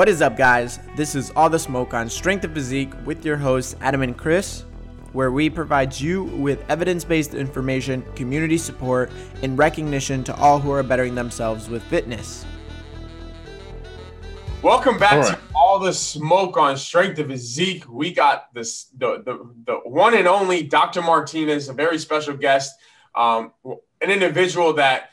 What is up, guys? This is All the Smoke on Strength of Physique with your hosts, Adam and Chris, where we provide you with evidence based information, community support, and recognition to all who are bettering themselves with fitness. Welcome back all right. to All the Smoke on Strength of Physique. We got this the, the, the one and only Dr. Martinez, a very special guest, um, an individual that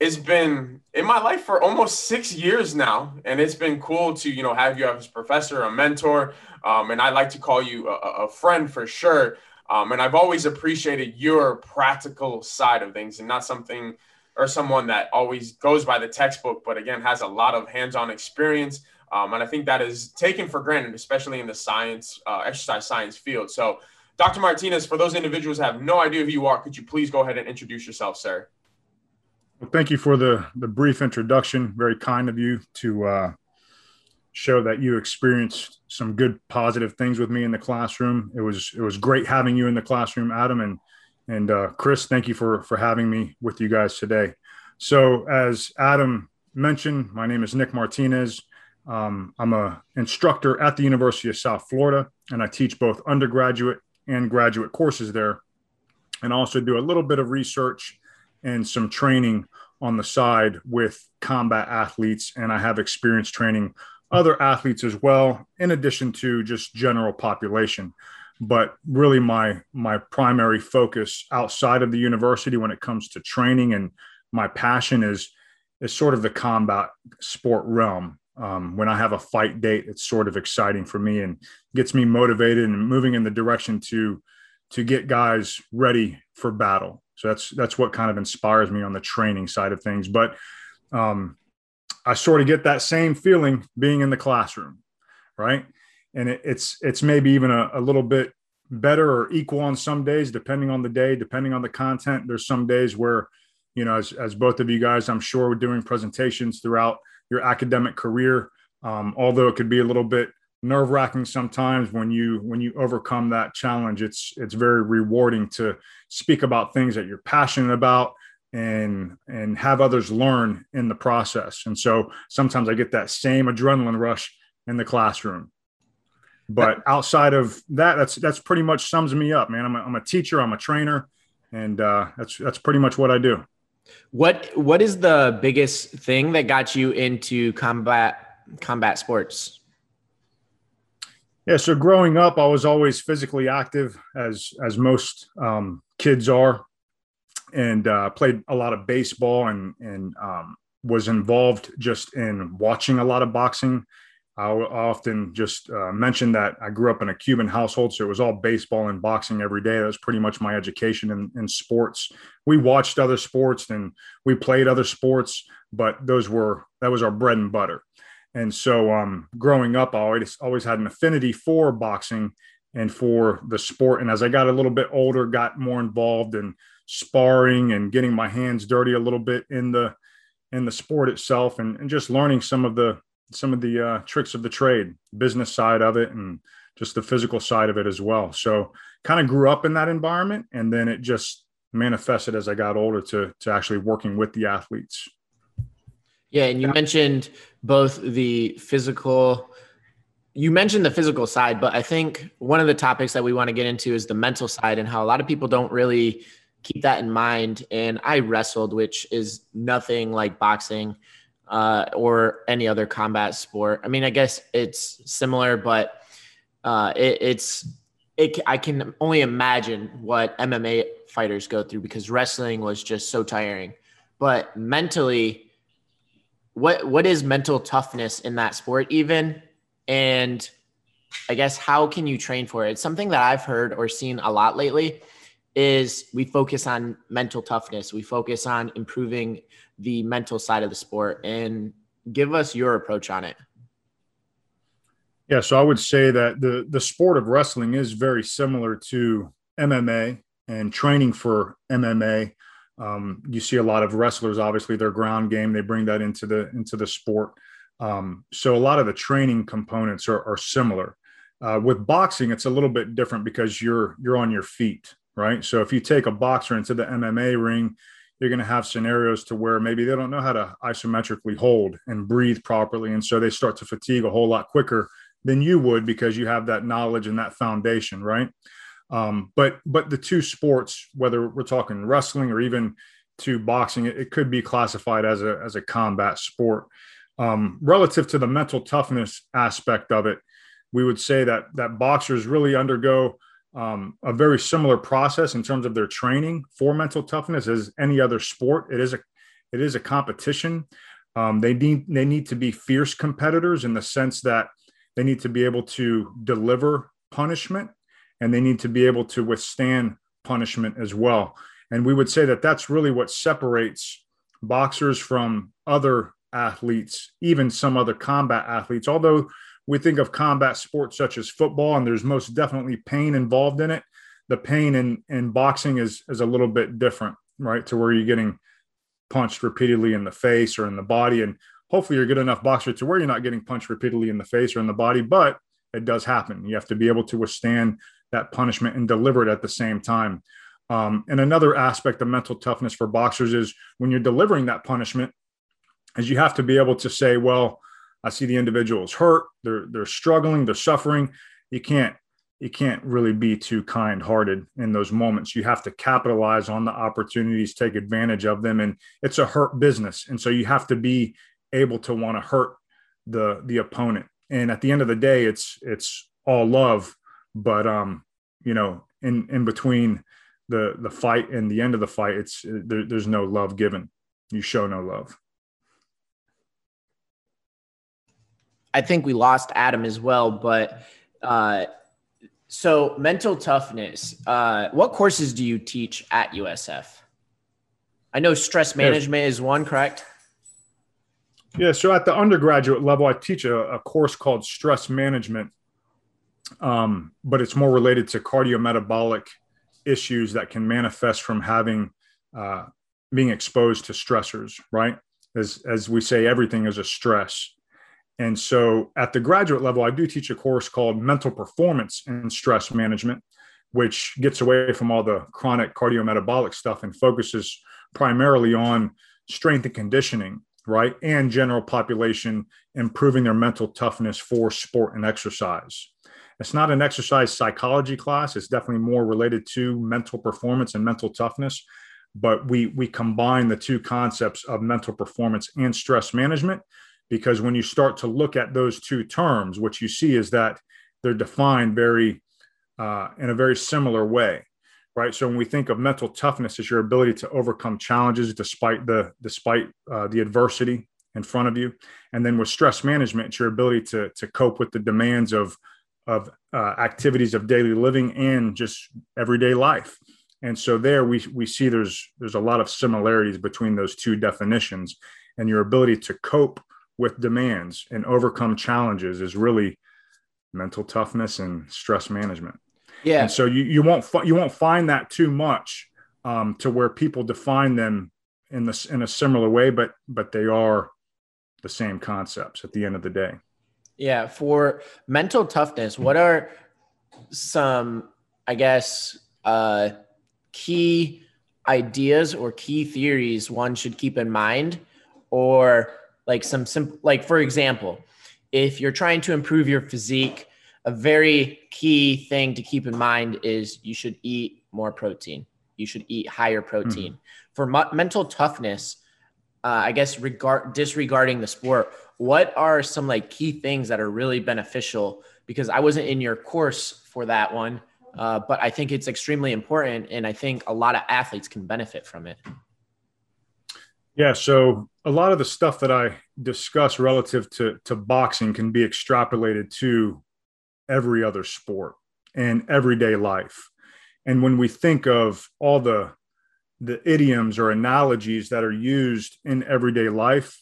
has been in my life for almost six years now, and it's been cool to you know have you as a professor, a mentor, um, and I like to call you a, a friend for sure. Um, and I've always appreciated your practical side of things, and not something or someone that always goes by the textbook, but again has a lot of hands-on experience. Um, and I think that is taken for granted, especially in the science, uh, exercise science field. So, Dr. Martinez, for those individuals have no idea who you are, could you please go ahead and introduce yourself, sir? Well, thank you for the the brief introduction. Very kind of you to uh, show that you experienced some good positive things with me in the classroom. It was it was great having you in the classroom, Adam and and uh, Chris. Thank you for for having me with you guys today. So as Adam mentioned, my name is Nick Martinez. Um, I'm a instructor at the University of South Florida, and I teach both undergraduate and graduate courses there, and also do a little bit of research and some training on the side with combat athletes. And I have experience training other athletes as well, in addition to just general population. But really, my my primary focus outside of the university when it comes to training and my passion is is sort of the combat sport realm. Um, when I have a fight date, it's sort of exciting for me and gets me motivated and moving in the direction to to get guys ready for battle. So that's that's what kind of inspires me on the training side of things. But um, I sort of get that same feeling being in the classroom, right? And it, it's it's maybe even a, a little bit better or equal on some days, depending on the day, depending on the content. There's some days where, you know, as as both of you guys, I'm sure, were doing presentations throughout your academic career. Um, although it could be a little bit nerve wracking sometimes when you when you overcome that challenge. It's it's very rewarding to speak about things that you're passionate about and and have others learn in the process. And so sometimes i get that same adrenaline rush in the classroom. But outside of that that's that's pretty much sums me up man. I'm a, I'm a teacher i'm a trainer and uh, that's that's pretty much what i do. What what is the biggest thing that got you into combat combat sports yeah, so growing up, I was always physically active, as as most um, kids are, and uh, played a lot of baseball and and um, was involved just in watching a lot of boxing. I often just uh, mention that I grew up in a Cuban household, so it was all baseball and boxing every day. That was pretty much my education in, in sports. We watched other sports and we played other sports, but those were that was our bread and butter. And so, um, growing up, I always always had an affinity for boxing and for the sport. And as I got a little bit older, got more involved in sparring and getting my hands dirty a little bit in the in the sport itself, and, and just learning some of the some of the uh, tricks of the trade, business side of it, and just the physical side of it as well. So, kind of grew up in that environment, and then it just manifested as I got older to to actually working with the athletes. Yeah, and you mentioned both the physical you mentioned the physical side, but I think one of the topics that we want to get into is the mental side and how a lot of people don't really keep that in mind. And I wrestled, which is nothing like boxing uh, or any other combat sport. I mean, I guess it's similar, but uh, it, it's it. I can only imagine what MMA fighters go through because wrestling was just so tiring. But mentally, what what is mental toughness in that sport even? And i guess how can you train for it? Something that i've heard or seen a lot lately is we focus on mental toughness. We focus on improving the mental side of the sport. And give us your approach on it. Yeah so i would say that the the sport of wrestling is very similar to mma and training for mma um, you see a lot of wrestlers, obviously their ground game, they bring that into the into the sport. Um, so a lot of the training components are, are similar. Uh, with boxing, it's a little bit different because you're you're on your feet, right? So if you take a boxer into the MMA ring, you're going to have scenarios to where maybe they don't know how to isometrically hold and breathe properly. And so they start to fatigue a whole lot quicker than you would because you have that knowledge and that foundation, right? Um, but but the two sports, whether we're talking wrestling or even to boxing, it, it could be classified as a as a combat sport. Um, relative to the mental toughness aspect of it, we would say that that boxers really undergo um, a very similar process in terms of their training for mental toughness as any other sport. It is a it is a competition. Um, they need they need to be fierce competitors in the sense that they need to be able to deliver punishment and they need to be able to withstand punishment as well. And we would say that that's really what separates boxers from other athletes, even some other combat athletes. Although we think of combat sports such as football, and there's most definitely pain involved in it. The pain in, in boxing is, is a little bit different, right? To where you're getting punched repeatedly in the face or in the body. And hopefully you're good enough boxer to where you're not getting punched repeatedly in the face or in the body, but it does happen. You have to be able to withstand that punishment and deliver it at the same time. Um, and another aspect of mental toughness for boxers is when you're delivering that punishment, is you have to be able to say, well, I see the individual is hurt. They're they're struggling. They're suffering. You can't you can't really be too kind-hearted in those moments. You have to capitalize on the opportunities, take advantage of them, and it's a hurt business. And so you have to be able to want to hurt the the opponent. And at the end of the day, it's it's all love, but um, you know, in in between the the fight and the end of the fight, it's there, there's no love given. You show no love. I think we lost Adam as well, but uh, so mental toughness. Uh, what courses do you teach at USF? I know stress management is one, correct? Yeah. So at the undergraduate level, I teach a, a course called stress management, um, but it's more related to cardiometabolic issues that can manifest from having uh, being exposed to stressors. Right. As as we say, everything is a stress. And so at the graduate level, I do teach a course called Mental Performance and Stress Management, which gets away from all the chronic cardiometabolic stuff and focuses primarily on strength and conditioning, right? And general population improving their mental toughness for sport and exercise. It's not an exercise psychology class, it's definitely more related to mental performance and mental toughness. But we, we combine the two concepts of mental performance and stress management because when you start to look at those two terms, what you see is that they're defined very uh, in a very similar way, right? So when we think of mental toughness as your ability to overcome challenges despite the despite uh, the adversity in front of you, and then with stress management, it's your ability to to cope with the demands of of uh, activities of daily living and just everyday life. And so there we we see there's there's a lot of similarities between those two definitions, and your ability to cope with demands and overcome challenges is really mental toughness and stress management. Yeah. And so you, you won't you won't find that too much um, to where people define them in this in a similar way, but but they are the same concepts at the end of the day. Yeah. For mental toughness, what are some, I guess, uh, key ideas or key theories one should keep in mind, or like some simple like for example if you're trying to improve your physique a very key thing to keep in mind is you should eat more protein you should eat higher protein mm-hmm. for mu- mental toughness uh, i guess regard disregarding the sport what are some like key things that are really beneficial because i wasn't in your course for that one uh, but i think it's extremely important and i think a lot of athletes can benefit from it yeah, so a lot of the stuff that I discuss relative to to boxing can be extrapolated to every other sport and everyday life. And when we think of all the the idioms or analogies that are used in everyday life,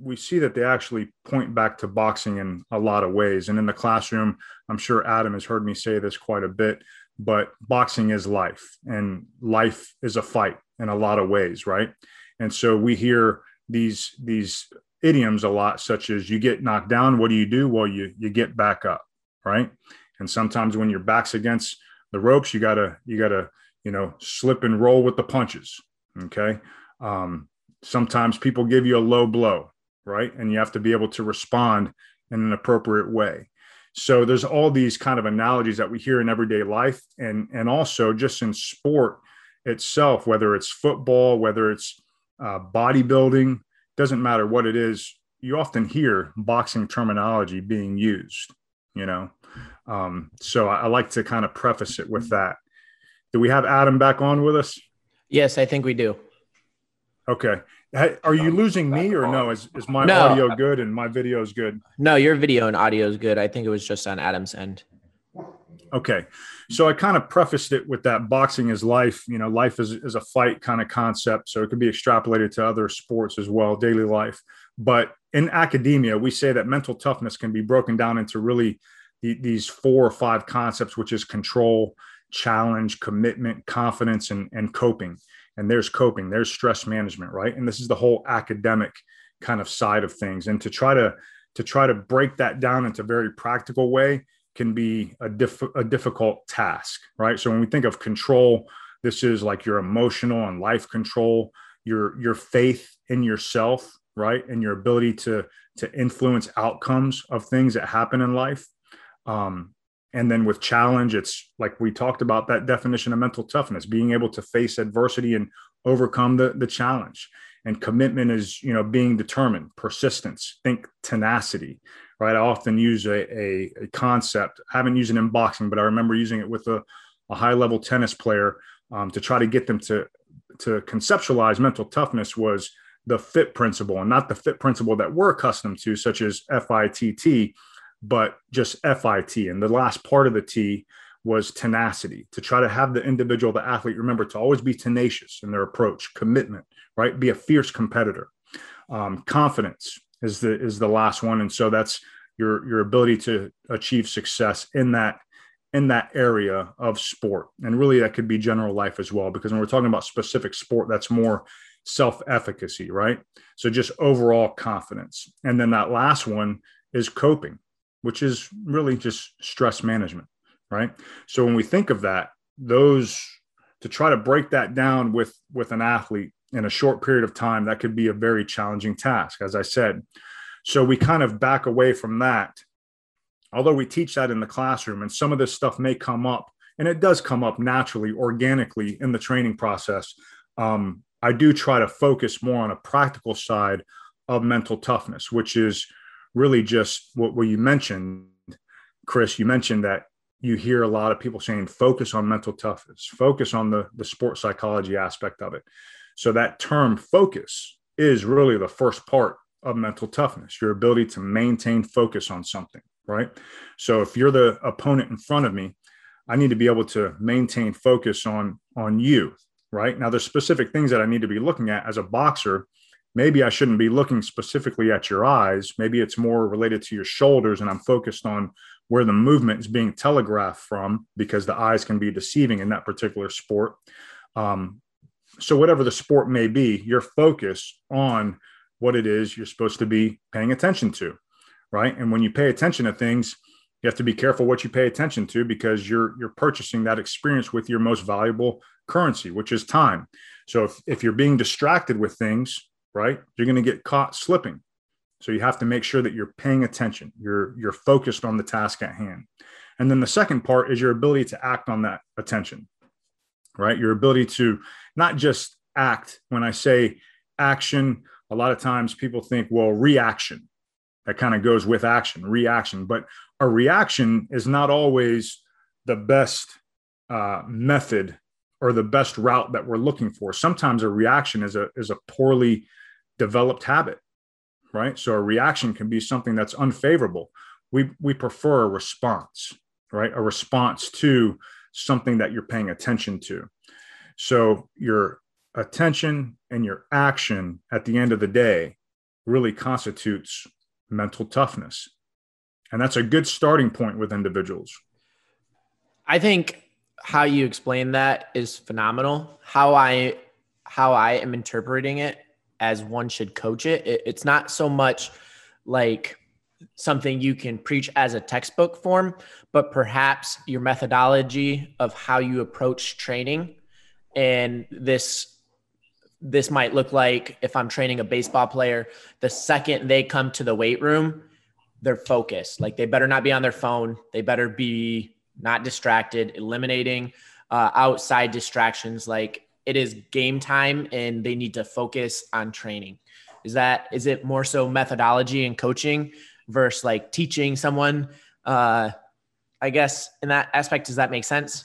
we see that they actually point back to boxing in a lot of ways. And in the classroom, I'm sure Adam has heard me say this quite a bit, but boxing is life and life is a fight in a lot of ways, right? And so we hear these these idioms a lot, such as you get knocked down, what do you do? Well, you you get back up, right? And sometimes when your back's against the ropes, you gotta you gotta you know slip and roll with the punches. Okay. Um, sometimes people give you a low blow, right? And you have to be able to respond in an appropriate way. So there's all these kind of analogies that we hear in everyday life and and also just in sport itself, whether it's football, whether it's uh, bodybuilding, doesn't matter what it is. You often hear boxing terminology being used, you know. Um, so I, I like to kind of preface it with that. Do we have Adam back on with us? Yes, I think we do. Okay. Are you losing me or no? Is, is my no. audio good and my video is good? No, your video and audio is good. I think it was just on Adam's end. Okay. So I kind of prefaced it with that boxing is life. You know, life is, is a fight kind of concept. So it can be extrapolated to other sports as well, daily life. But in academia, we say that mental toughness can be broken down into really the, these four or five concepts, which is control, challenge, commitment, confidence, and, and coping and there's coping there's stress management right? And this is the whole academic kind of side of things. And to try to to try to break that down into a very practical way can be a, diff- a difficult task right? So when we think of control this is like your emotional and life control your your faith in yourself right? And your ability to to influence outcomes of things that happen in life. Um, and then with challenge it's like we talked about that definition of mental toughness being able to face adversity and overcome the, the challenge. And commitment is you know being determined persistence think tenacity right? I often use a, a, a concept i haven't used it in boxing but i remember using it with a, a high level tennis player um, to try to get them to to conceptualize mental toughness was the fit principle and not the fit principle that we're accustomed to such as fitt but just FIT. And the last part of the T was tenacity to try to have the individual, the athlete, remember to always be tenacious in their approach, commitment, right? Be a fierce competitor. Um, confidence is the is the last one, and so that's your your ability to achieve success in that in that area of sport, and really that could be general life as well. Because when we're talking about specific sport, that's more self efficacy, right? So just overall confidence, and then that last one is coping which is really just stress management, right? So when we think of that, those to try to break that down with with an athlete in a short period of time, that could be a very challenging task, as I said. So we kind of back away from that. Although we teach that in the classroom, and some of this stuff may come up, and it does come up naturally, organically in the training process. Um, I do try to focus more on a practical side of mental toughness, which is really just what, what you mentioned, Chris. You mentioned that you hear a lot of people saying focus on mental toughness, focus on the, the sports psychology aspect of it. So that term focus is really the first part of mental toughness, your ability to maintain focus on something, right? So if you're the opponent in front of me, I need to be able to maintain focus on on you, right? Now there's specific things that I need to be looking at as a boxer maybe I shouldn't be looking specifically at your eyes. Maybe it's more related to your shoulders, and I'm focused on where the movement is being telegraphed from because the eyes can be deceiving in that particular sport. Um, so, whatever the sport may be, your focus on what it is you're supposed to be paying attention to, right? And when you pay attention to things, you have to be careful what you pay attention to because you're you're purchasing that experience with your most valuable currency, which is time. So if, if you're being distracted with things, right? You're going to get caught slipping. So you have to make sure that you're paying attention. You're you're focused on the task at hand. And then the second part is your ability to act on that attention. Right? Your ability to not just act. When I say action, a lot of times people think, well, reaction. That kind of goes with action, reaction. But a reaction is not always the best uh, method or the best route that we're looking for. Sometimes a reaction is a is a poorly developed habit, right? So a reaction can be something that's unfavorable. We, we prefer a response, right? A response to something that you're paying attention to. So your attention and your action at the end of the day really constitutes mental toughness. And that's a good starting point with individuals. I think how you explain that is phenomenal. How I how I am interpreting it as one should coach it. it it's not so much like something you can preach as a textbook form, but perhaps your methodology of how you approach training and this this might look like if I'm training a baseball player, the second they come to the weight room, they're focused. Like they better not be on their phone. They better be not distracted, eliminating uh, outside distractions. Like it is game time and they need to focus on training. Is that, is it more so methodology and coaching versus like teaching someone? Uh, I guess in that aspect, does that make sense?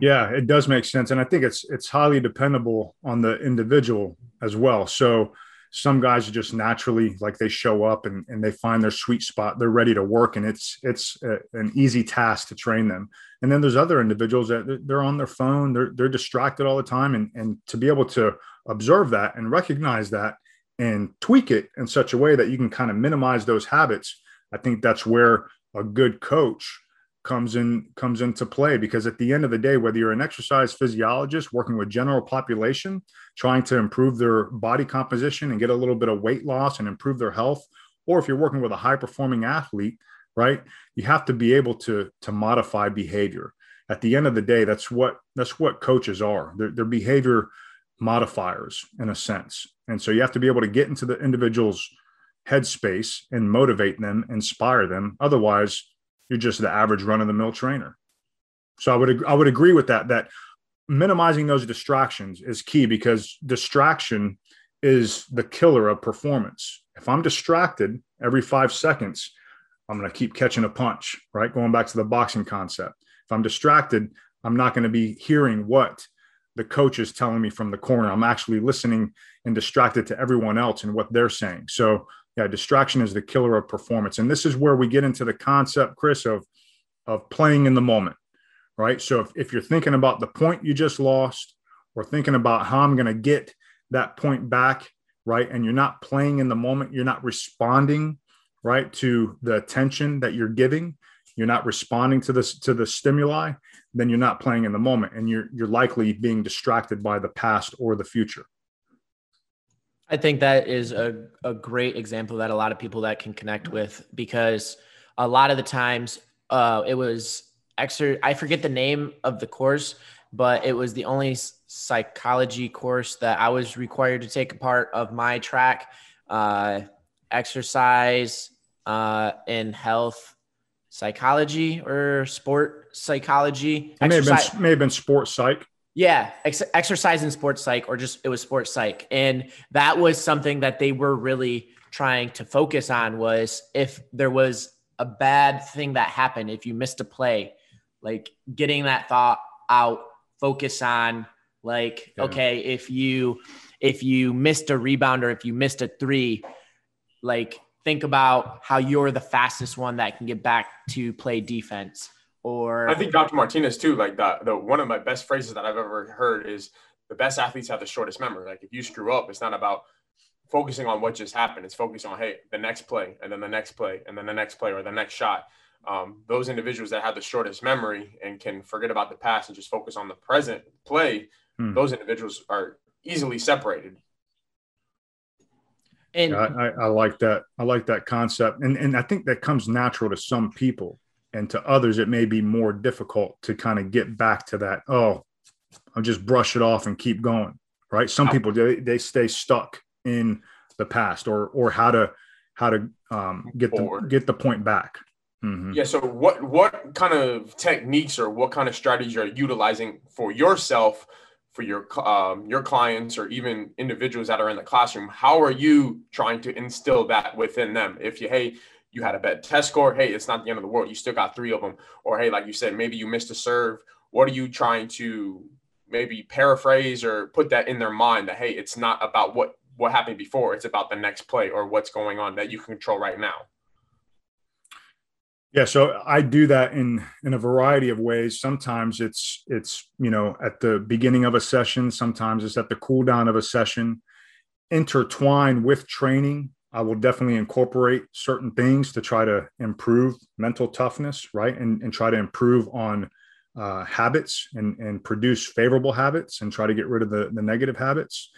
Yeah, it does make sense, and I think it's it's highly dependable on the individual as well. So some guys are just naturally like they show up and, and they find their sweet spot. They're ready to work and it's it's a, an easy task to train them. And then there's other individuals that they're on their phone they're, they're distracted all the time. And, and to be able to observe that and recognize that and tweak it in such a way that you can kind of minimize those habits i think that's where a good coach comes in comes into play because at the end of the day whether you're an exercise physiologist working with general population trying to improve their body composition and get a little bit of weight loss and improve their health or if you're working with a high performing athlete right you have to be able to to modify behavior. At the end of the day that's what that's what coaches are. They're, they're behavior modifiers in a sense. And so you have to be able to get into the individual's headspace and motivate them inspire them. Otherwise you're just the average run of the mill trainer. So I would I would agree with that. That minimizing those distractions is key because distraction is the killer of performance. If I'm distracted every five seconds, I'm going to keep catching a punch. Right, going back to the boxing concept. If I'm distracted, I'm not going to be hearing what the coach is telling me from the corner. I'm actually listening and distracted to everyone else and what they're saying. So yeah, distraction is the killer of performance. And this is where we get into the concept, Chris, of, of playing in the moment, right? So if, if you're thinking about the point you just lost or thinking about how I'm going to get that point back, right? And you're not playing in the moment, you're not responding, right, to the attention that you're giving, you're not responding to this to the stimuli, then you're not playing in the moment and you're you're likely being distracted by the past or the future. I think that is a, a great example that a lot of people that can connect with because a lot of the times uh, it was extra. I forget the name of the course, but it was the only psychology course that I was required to take a part of my track, uh, exercise uh, and health psychology or sport psychology. It may have, been, may have been sports psych. Yeah, ex- exercise in sports psych, or just it was sports psych, and that was something that they were really trying to focus on. Was if there was a bad thing that happened, if you missed a play, like getting that thought out, focus on like yeah. okay, if you if you missed a rebound or if you missed a three, like think about how you're the fastest one that can get back to play defense or I think Dr. Martinez too, like the, the one of my best phrases that I've ever heard is the best athletes have the shortest memory. Like if you screw up, it's not about focusing on what just happened. It's focusing on, hey, the next play and then the next play and then the next play or the next shot. Um, those individuals that have the shortest memory and can forget about the past and just focus on the present play, hmm. those individuals are easily separated. And yeah, I, I, like that. I like that concept, and and I think that comes natural to some people and to others it may be more difficult to kind of get back to that oh i'll just brush it off and keep going right? Some people they, they stay stuck in the past or or how to how to um, get the get the point back. Mm-hmm. yeah so what what kind of techniques or what kind of strategies are you utilizing for yourself for your um, your clients or even individuals that are in the classroom? How are you trying to instill that within them? If you hey you had a bad test score. Hey, it's not the end of the world. You still got three of them. Or hey, like you said, maybe you missed a serve. What are you trying to maybe paraphrase or put that in their mind that hey, it's not about what what happened before. It's about the next play or what's going on that you can control right now. Yeah, so I do that in in a variety of ways. Sometimes it's it's you know at the beginning of a session. Sometimes it's at the cool down of a session. Intertwine with training I will definitely incorporate certain things to try to improve mental toughness, right? And, and try to improve on uh, habits and, and produce favorable habits and try to get rid of the, the negative habits.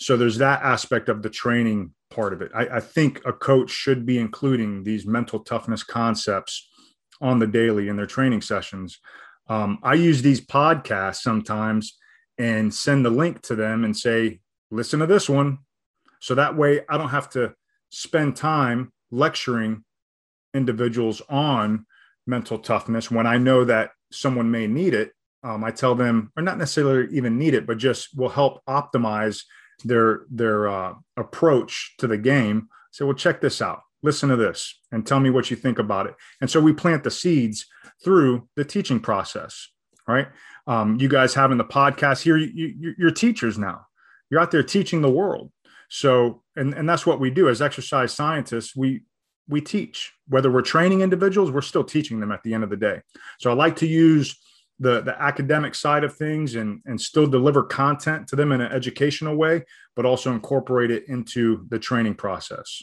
So there's that aspect of the training part of it. I, I think a coach should be including these mental toughness concepts on the daily in their training sessions. Um, I use these podcasts sometimes and send the link to them and say, listen to this one. So that way I don't have to spend time lecturing individuals on mental toughness when I know that someone may need it. Um, I tell them, or not necessarily even need it, but just will help optimize their their uh, approach to the game. Say, well, check this out. Listen to this, and tell me what you think about it. And so we plant the seeds through the teaching process, right? Um, you guys having the podcast here, you, you, you're teachers now. You're out there teaching the world. So, and, and that's what we do as exercise scientists. We we teach whether we're training individuals, we're still teaching them at the end of the day. So I like to use the the academic side of things and and still deliver content to them in an educational way, but also incorporate it into the training process.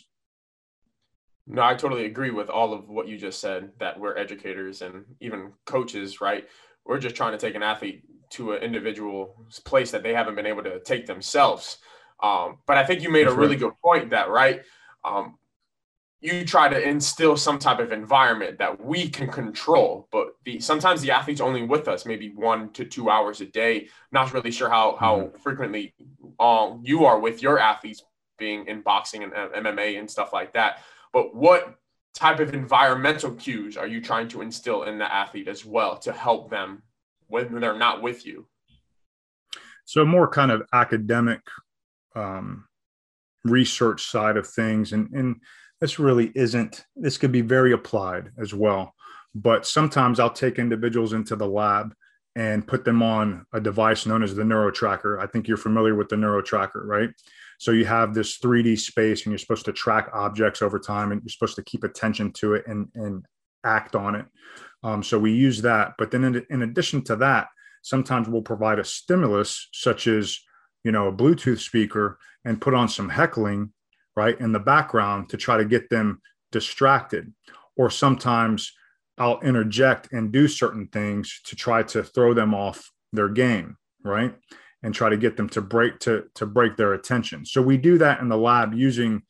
No, I totally agree with all of what you just said. That we're educators and even coaches, right? We're just trying to take an athlete to an individual place that they haven't been able to take themselves. Um, but I think you made That's a really right. good point that, right? Um, you try to instill some type of environment that we can control, but the, sometimes the athlete's only with us maybe one to two hours a day. Not really sure how how mm-hmm. frequently um, you are with your athletes being in boxing and MMA and stuff like that. But what type of environmental cues are you trying to instill in the athlete as well to help them when they're not with you? So more kind of academic um, research side of things, and and this really isn't. This could be very applied as well. But sometimes I'll take individuals into the lab and put them on a device known as the NeuroTracker. I think you're familiar with the NeuroTracker, right? So you have this 3D space and you're supposed to track objects over time and you're supposed to keep attention to it and, and act on it. Um, so we use that. But then in, in addition to that, sometimes we'll provide a stimulus such as you know a bluetooth speaker and put on some heckling right in the background to try to get them distracted. Or sometimes i'll interject and do certain things to try to throw them off their game right and try to get them to break to to break their attention. So we do that in the lab using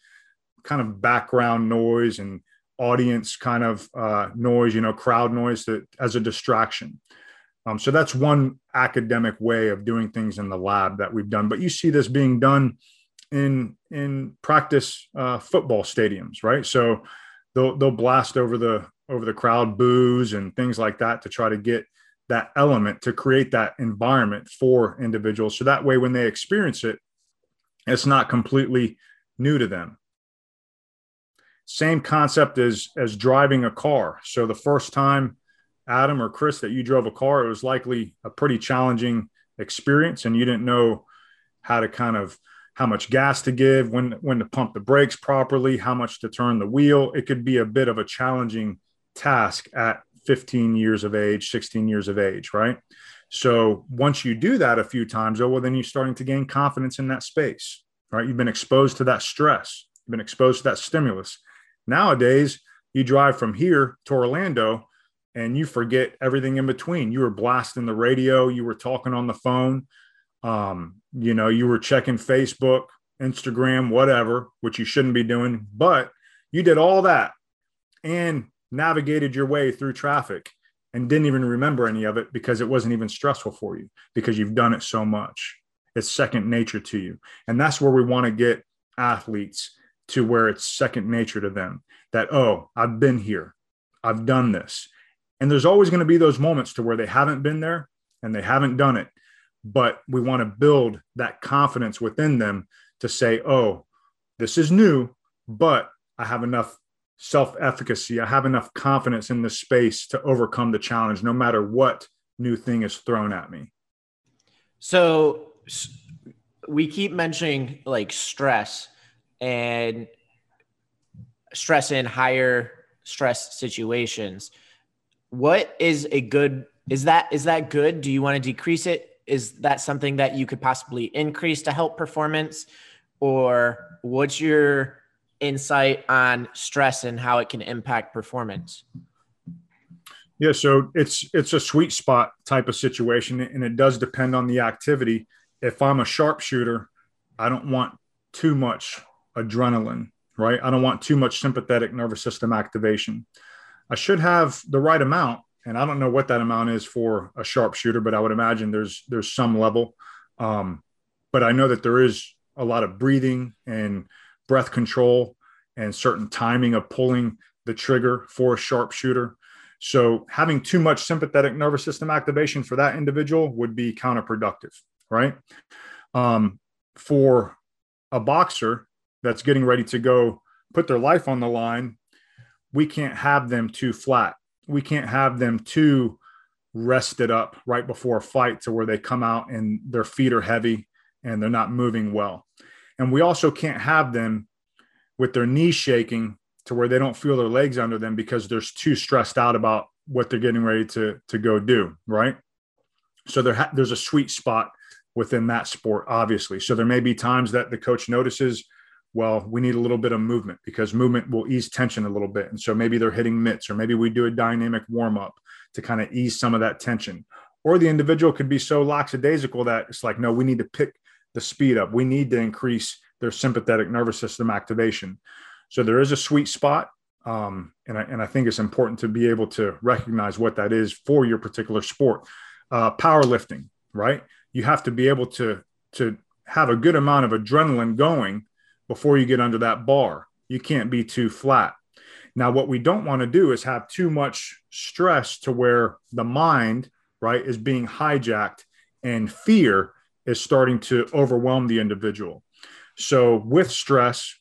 kind of background noise and audience kind of uh, noise you know crowd noise that as a distraction um, so that's one academic way of doing things in the lab that we've done. But you see this being done in in practice uh, football stadiums, right? So they'll they'll blast over the over the crowd, boos and things like that to try to get that element to create that environment for individuals. So that way, when they experience it, it's not completely new to them. Same concept as as driving a car. So the first time Adam or Chris, that you drove a car, it was likely a pretty challenging experience, and you didn't know how to kind of how much gas to give, when when to pump the brakes properly, how much to turn the wheel. It could be a bit of a challenging task at 15 years of age, 16 years of age, right? So once you do that a few times, oh well, then you're starting to gain confidence in that space, right? You've been exposed to that stress, you've been exposed to that stimulus. Nowadays, you drive from here to Orlando and you forget everything in between. You were blasting the radio, you were talking on the phone, um, you know, you were checking Facebook, Instagram, whatever, which you shouldn't be doing, but you did all that and navigated your way through traffic and didn't even remember any of it because it wasn't even stressful for you because you've done it so much. It's second nature to you. And that's where we want to get athletes to where it's second nature to them that, oh, I've been here, I've done this. And there's always going to be those moments to where they haven't been there and they haven't done it. But we want to build that confidence within them to say, oh, this is new, but I have enough self efficacy. I have enough confidence in this space to overcome the challenge, no matter what new thing is thrown at me. So we keep mentioning like stress and stress in higher stress situations what is a good is that is that good? Do you want to decrease it? Is that something that you could possibly increase to help performance? Or what's your insight on stress and how it can impact performance? Yeah so it's it's a sweet spot type of situation and it does depend on the activity. If i'm a sharpshooter i don't want too much adrenaline right? I don't want too much sympathetic nervous system activation I should have the right amount, and I don't know what that amount is for a sharpshooter, but I would imagine there's there's some level. Um, but I know that there is a lot of breathing and breath control and certain timing of pulling the trigger for a sharpshooter. So having too much sympathetic nervous system activation for that individual would be counterproductive, right? Um, for a boxer that's getting ready to go put their life on the line, we can't have them too flat. We can't have them too rested up right before a fight to where they come out and their feet are heavy and they're not moving well. And we also can't have them with their knees shaking to where they don't feel their legs under them because they're too stressed out about what they're getting ready to, to go do. Right. So there ha- there's a sweet spot within that sport, obviously. So there may be times that the coach notices, well, we need a little bit of movement because movement will ease tension a little bit. And so maybe they're hitting mitts, or maybe we do a dynamic warm up to kind of ease some of that tension. Or the individual could be so lackadaisical that it's like, no, we need to pick the speed up. We need to increase their sympathetic nervous system activation. So there is a sweet spot. Um, and, I, and I think it's important to be able to recognize what that is for your particular sport. Uh, powerlifting, right? You have to be able to, to have a good amount of adrenaline going before you get under that bar. You can't be too flat. Now, what we don't want to do is have too much stress to where the mind, right, is being hijacked and fear is starting to overwhelm the individual. So, with stress,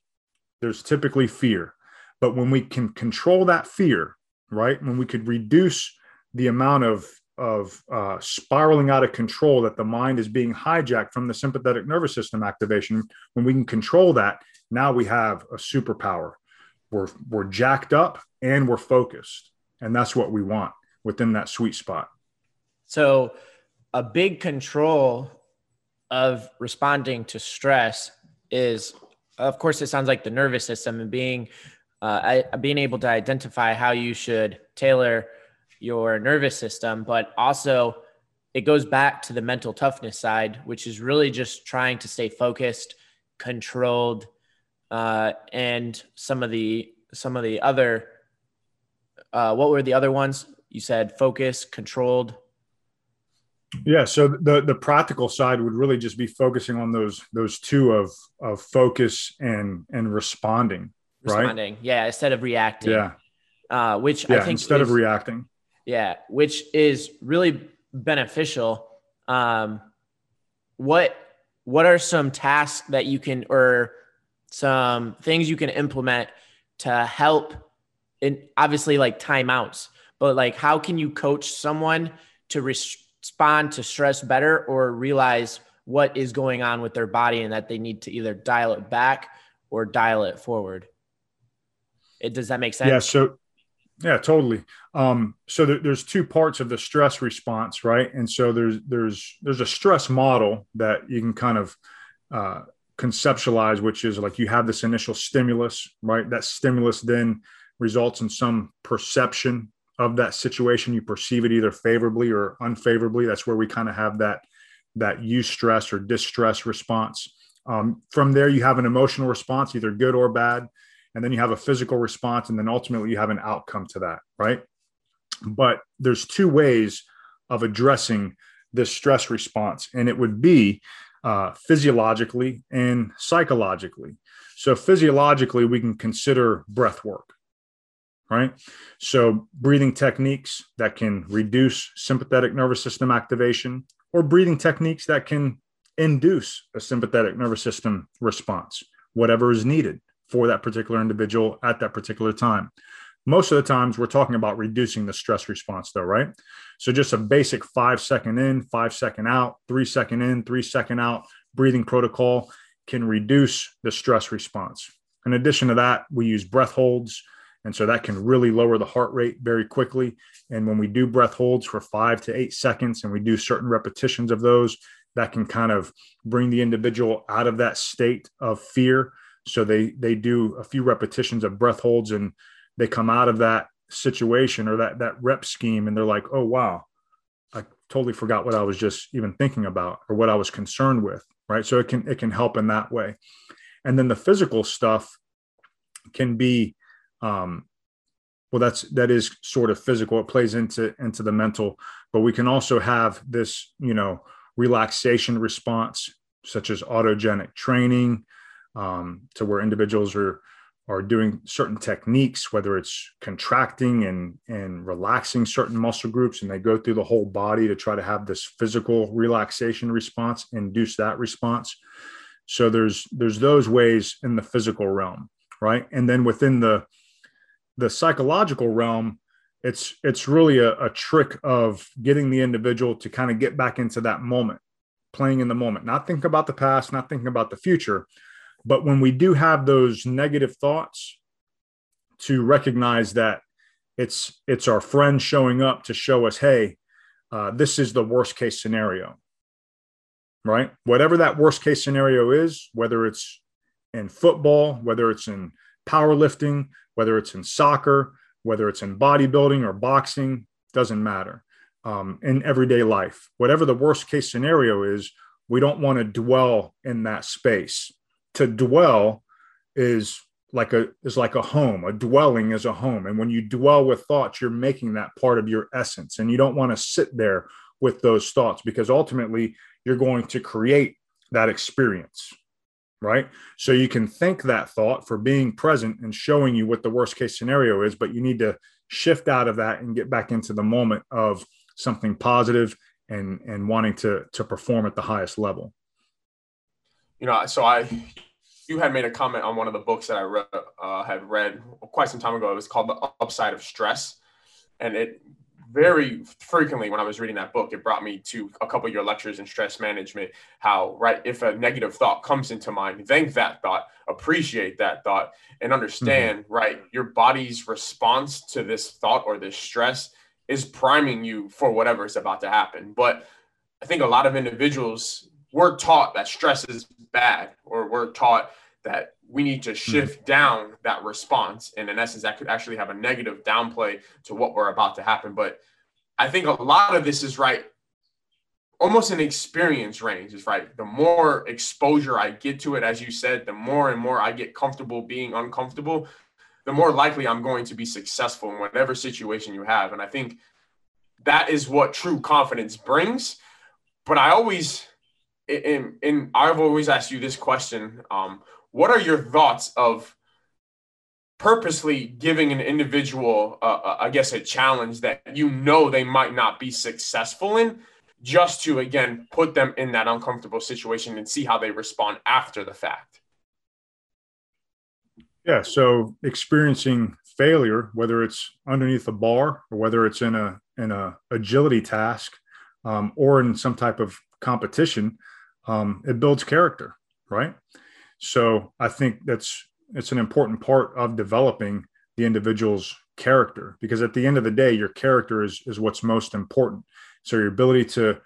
there's typically fear. But when we can control that fear, right, when we could reduce the amount of of uh, spiraling out of control that the mind is being hijacked from the sympathetic nervous system activation. When we can control that now we have a superpower. We're we're jacked up and we're focused and that's what we want within that sweet spot. So a big control of responding to stress is of course it sounds like the nervous system and being uh, being able to identify how you should tailor your nervous system but also it goes back to the mental toughness side which is really just trying to stay focused controlled uh, and some of the some of the other uh, what were the other ones you said focus controlled yeah, so the the practical side would really just be focusing on those those two of of focus and and responding, responding. right? Yeah, instead of reacting. Yeah. Uh, which yeah, I think instead is, of reacting. Yeah, which is really beneficial. Um, what what are some tasks that you can or some things you can implement to help and obviously like timeouts, but like how can you coach someone to res- respond to stress better or realize what is going on with their body and that they need to either dial it back or dial it forward. It, does that make sense? Yeah. So, yeah, totally. Um, so there, there's two parts of the stress response, right? And so there's there's there's a stress model that you can kind of uh, conceptualize, which is like you have this initial stimulus, right? That stimulus then results in some perception of that situation you perceive it either favorably or unfavorably that's where we kind of have that that eustress or distress response um, from there you have an emotional response either good or bad and then you have a physical response and then ultimately you have an outcome to that right? But there's two ways of addressing this stress response and it would be uh, physiologically and psychologically. So physiologically we can consider breath work right? So, breathing techniques that can reduce sympathetic nervous system activation, or breathing techniques that can induce a sympathetic nervous system response, whatever is needed for that particular individual at that particular time. Most of the times, we're talking about reducing the stress response, though, right? So, just a basic five second in, five second out, three second in, three second out breathing protocol can reduce the stress response. In addition to that, we use breath holds and so that can really lower the heart rate very quickly. And when we do breath holds for five to eight seconds and we do certain repetitions of those, that can kind of bring the individual out of that state of fear. So they they do a few repetitions of breath holds and they come out of that situation or that that rep scheme and they're like, oh wow, I totally forgot what I was just even thinking about or what I was concerned with. Right. So it can it can help in that way. And then the physical stuff can be um, well that's that is sort of physical it plays into into the mental but we can also have this you know relaxation response such as autogenic training um, to where individuals are are doing certain techniques whether it's contracting and and relaxing certain muscle groups and they go through the whole body to try to have this physical relaxation response induce that response so there's there's those ways in the physical realm right and then within the the psychological realm, it's it's really a, a trick of getting the individual to kind of get back into that moment, playing in the moment, not think about the past, not thinking about the future. But when we do have those negative thoughts, to recognize that it's it's our friend showing up to show us, hey, uh, this is the worst case scenario, right? Whatever that worst case scenario is, whether it's in football, whether it's in powerlifting, whether it's in soccer, whether it's in bodybuilding or boxing, doesn't matter. Um, in everyday life, whatever the worst case scenario is, we don't want to dwell in that space. To dwell is like a is like a home. A dwelling is a home, and when you dwell with thoughts, you're making that part of your essence, and you don't want to sit there with those thoughts because ultimately you're going to create that experience right? So you can thank that thought for being present and showing you what the worst case scenario is, but you need to shift out of that and get back into the moment of something positive and and wanting to to perform at the highest level. You know, so I you had made a comment on one of the books that I re- uh, had read quite some time ago. It was called The Upside of Stress, and it very frequently when I was reading that book, it brought me to a couple of your lectures in stress management. How, right, if a negative thought comes into mind, thank that thought, appreciate that thought, and understand, mm-hmm. right, your body's response to this thought or this stress is priming you for whatever is about to happen. But I think a lot of individuals we're taught that stress is bad, or we're taught that we need to hmm. shift down that response. And in essence, that could actually have a negative downplay to what we're about to happen. But I think a lot of this is right, almost an experience range is right. The more exposure I get to it, as you said, the more and more I get comfortable being uncomfortable, the more likely I'm going to be successful in whatever situation you have. And I think that is what true confidence brings. But I always, in, in I've always asked you this question. Um, what are your thoughts of purposely giving an individual, uh, uh, I guess, a challenge that you know they might not be successful in, just to again put them in that uncomfortable situation and see how they respond after the fact? Yeah. So experiencing failure, whether it's underneath a bar or whether it's in a in a agility task um, or in some type of competition, um, it builds character, right? So I think that's it's an important part of developing the individual's character because at the end of the day, your character is is what's most important. So your ability to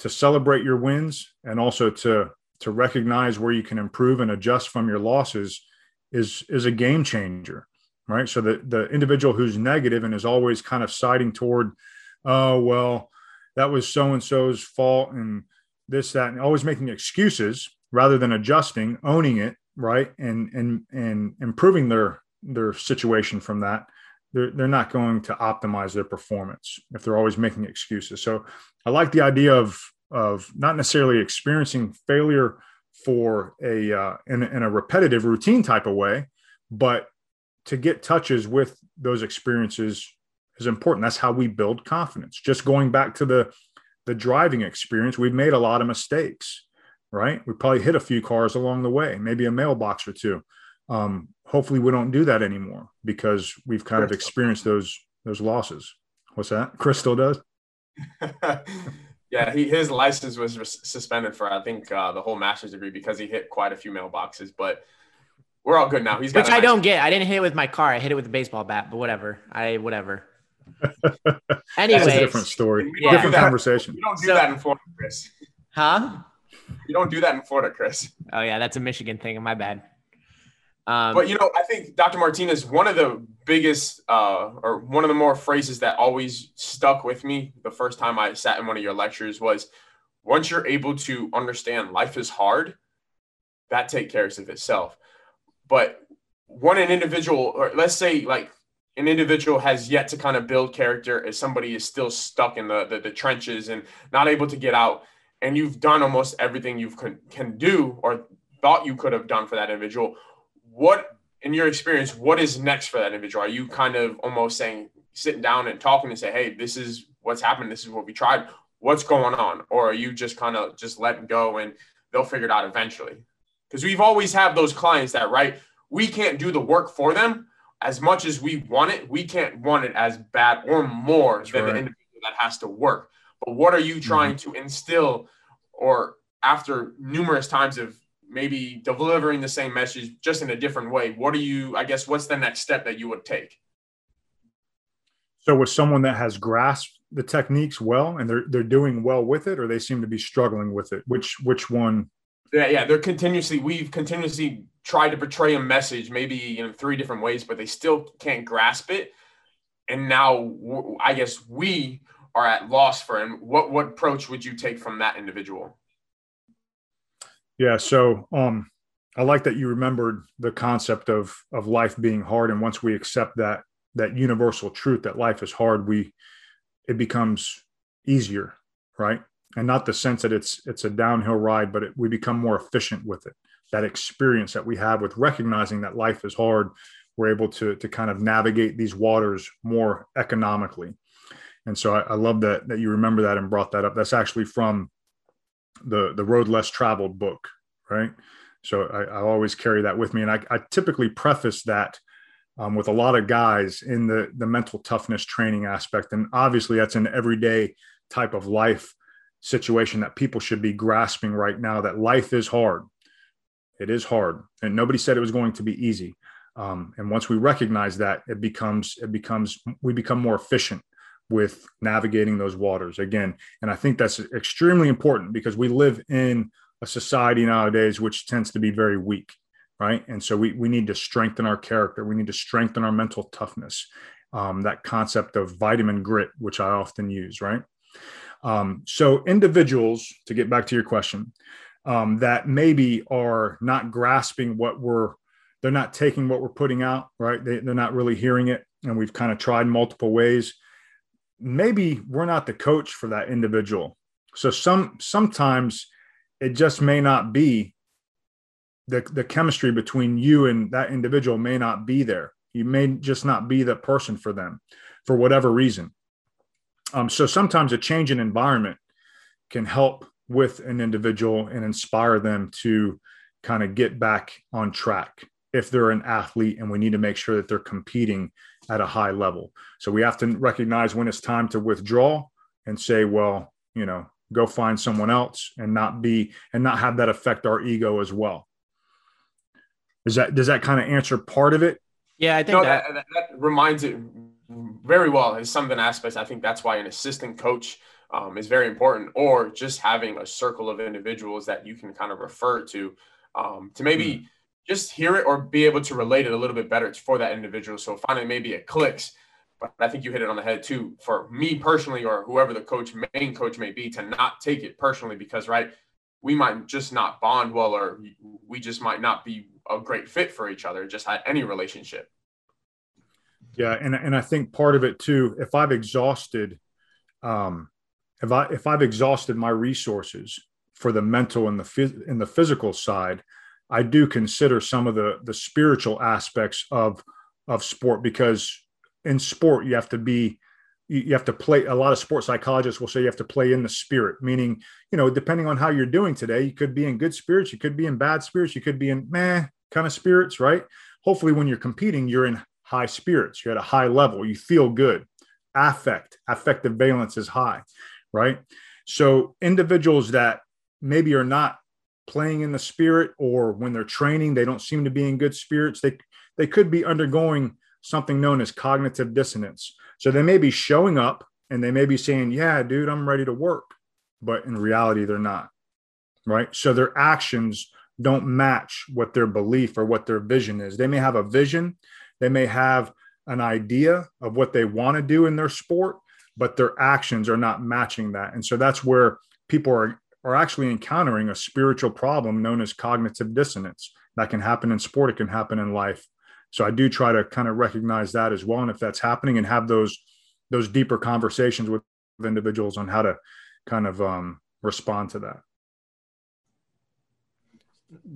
to celebrate your wins and also to to recognize where you can improve and adjust from your losses is is a game changer right so the the individual who's negative and is always kind of siding toward oh well that was so and so's fault and this that and always making excuses rather than adjusting, owning it, right, and and and improving their their situation from that, they're they're not going to optimize their performance if they're always making excuses. So I like the idea of of not necessarily experiencing failure for a uh, in, in a repetitive routine type of way, but to get touches with those experiences is important. That's how we build confidence. Just going back to the the driving experience, we've made a lot of mistakes right? We probably hit a few cars along the way, maybe a mailbox or two. Um, hopefully, we don't do that anymore because we've kind of experienced those those losses. What's that? Crystal does. yeah, he, his license was suspended for I think uh, the whole master's degree because he hit quite a few mailboxes, but. We're all good now. He's which nice I don't get. I didn't hit it with my car. I hit it with a baseball bat, but whatever. I whatever. Anyway, a different story, yeah. different conversation. You don't do so, that in Florida, Chris. Huh? You don't do that in Florida, Chris. Oh yeah, that's a Michigan thing. My bad. Um, but you know, I think Dr. Martinez, one of the biggest, uh, or one of the more phrases that always stuck with me the first time I sat in one of your lectures was, once you're able to understand life is hard, that take cares of itself. But when an individual, or let's say like an individual has yet to kind of build character as somebody is still stuck in the, the, the trenches and not able to get out. And you've done almost everything you can, can do or thought you could have done for that individual. What in your experience what is next for that individual? Are you kind of almost saying sitting down and talking and say hey this is what's happened. This is what we tried. What's going on? Or are you just kind of just letting go and they'll figure it out eventually? Because we've always have those clients that right we can't do the work for them as much as we want it, we can't want it as bad or more than the individual that has to work. But what are you mm-hmm. trying mm-hmm. to instill, or after numerous times of maybe delivering the same message just in a different way? What are you, I guess, what's the next step that you would take? So, with someone that has grasped the techniques well and they're they're doing well with it, or they seem to be struggling with it, which which one? Yeah, yeah, they're continuously. We've continuously tried to portray a message maybe in three different ways, but they still can't grasp it. And now I guess we are at loss for him. What what approach would you take from that individual? Yeah, so um I like that you remembered the concept of of life being hard and once we accept that that universal truth that life is hard, we it becomes easier, right? And not the sense that it's it's a downhill ride, but it, we become more efficient with it that experience that we have with recognizing that life is hard, we're able to, to kind of navigate these waters more economically. And so I, I love that, that you remember that and brought that up. That's actually from the, the Road Less Traveled book, right? So I, I always carry that with me. And I, I typically preface that um, with a lot of guys in the, the mental toughness training aspect. And obviously, that's an everyday type of life situation that people should be grasping right now that life is hard it is hard, and nobody said it was going to be easy. Um, and once we recognize that, it becomes it becomes we become more efficient with navigating those waters again. And I think that's extremely important because we live in a society nowadays which tends to be very weak, right? And so we we need to strengthen our character. We need to strengthen our mental toughness. Um, that concept of vitamin grit, which I often use, right? Um, so individuals, to get back to your question, um, that maybe are not grasping what we're they're not taking what we're putting out right? They, they're not really hearing it. And we've kind of tried multiple ways. Maybe we're not the coach for that individual. So some sometimes it just may not be the, the chemistry between you and that individual may not be there. You may just not be the person for them for whatever reason. Um, so sometimes a change in environment can help with an individual and inspire them to kind of get back on track if they're an athlete and we need to make sure that they're competing at a high level. So we have to recognize when it's time to withdraw and say, well, you know, go find someone else and not be and not have that affect our ego as well. Is that does that kind of answer part of it? Yeah, I think no, that, that, that reminds it very well. In some of the aspects, I think that's why an assistant coach um, is very important, or just having a circle of individuals that you can kind of refer to um, to maybe mm. just hear it or be able to relate it a little bit better for that individual. So finally, maybe it clicks. But I think you hit it on the head too. For me personally, or whoever the coach, main coach may be, to not take it personally because right, we might just not bond well, or we just might not be a great fit for each other. Just had any relationship. Yeah, and and I think part of it too. If I've exhausted um, if I if I've exhausted my resources for the mental and the in the physical side, I do consider some of the the spiritual aspects of of sport because in sport you have to be you have to play a lot of sports psychologists will say you have to play in the spirit meaning you know depending on how you're doing today you could be in good spirits you could be in bad spirits you could be in meh kind of spirits right? Hopefully when you're competing you're in high spirits you're at a high level you feel good. Affect affective valence is high right? So individuals that maybe are not playing in the spirit or when they're training they don't seem to be in good spirits they they could be undergoing something known as cognitive dissonance. So they may be showing up and they may be saying yeah dude i'm ready to work but in reality they're not right? So their actions don't match what their belief or what their vision is. They may have a vision they may have an idea of what they want to do in their sport but their actions are not matching that. And so that's where people are, are actually encountering a spiritual problem known as cognitive dissonance. That can happen in sport, it can happen in life So I do try to kind of recognize that as well. And if that's happening and have those, those deeper conversations with individuals on how to kind of um, respond to that.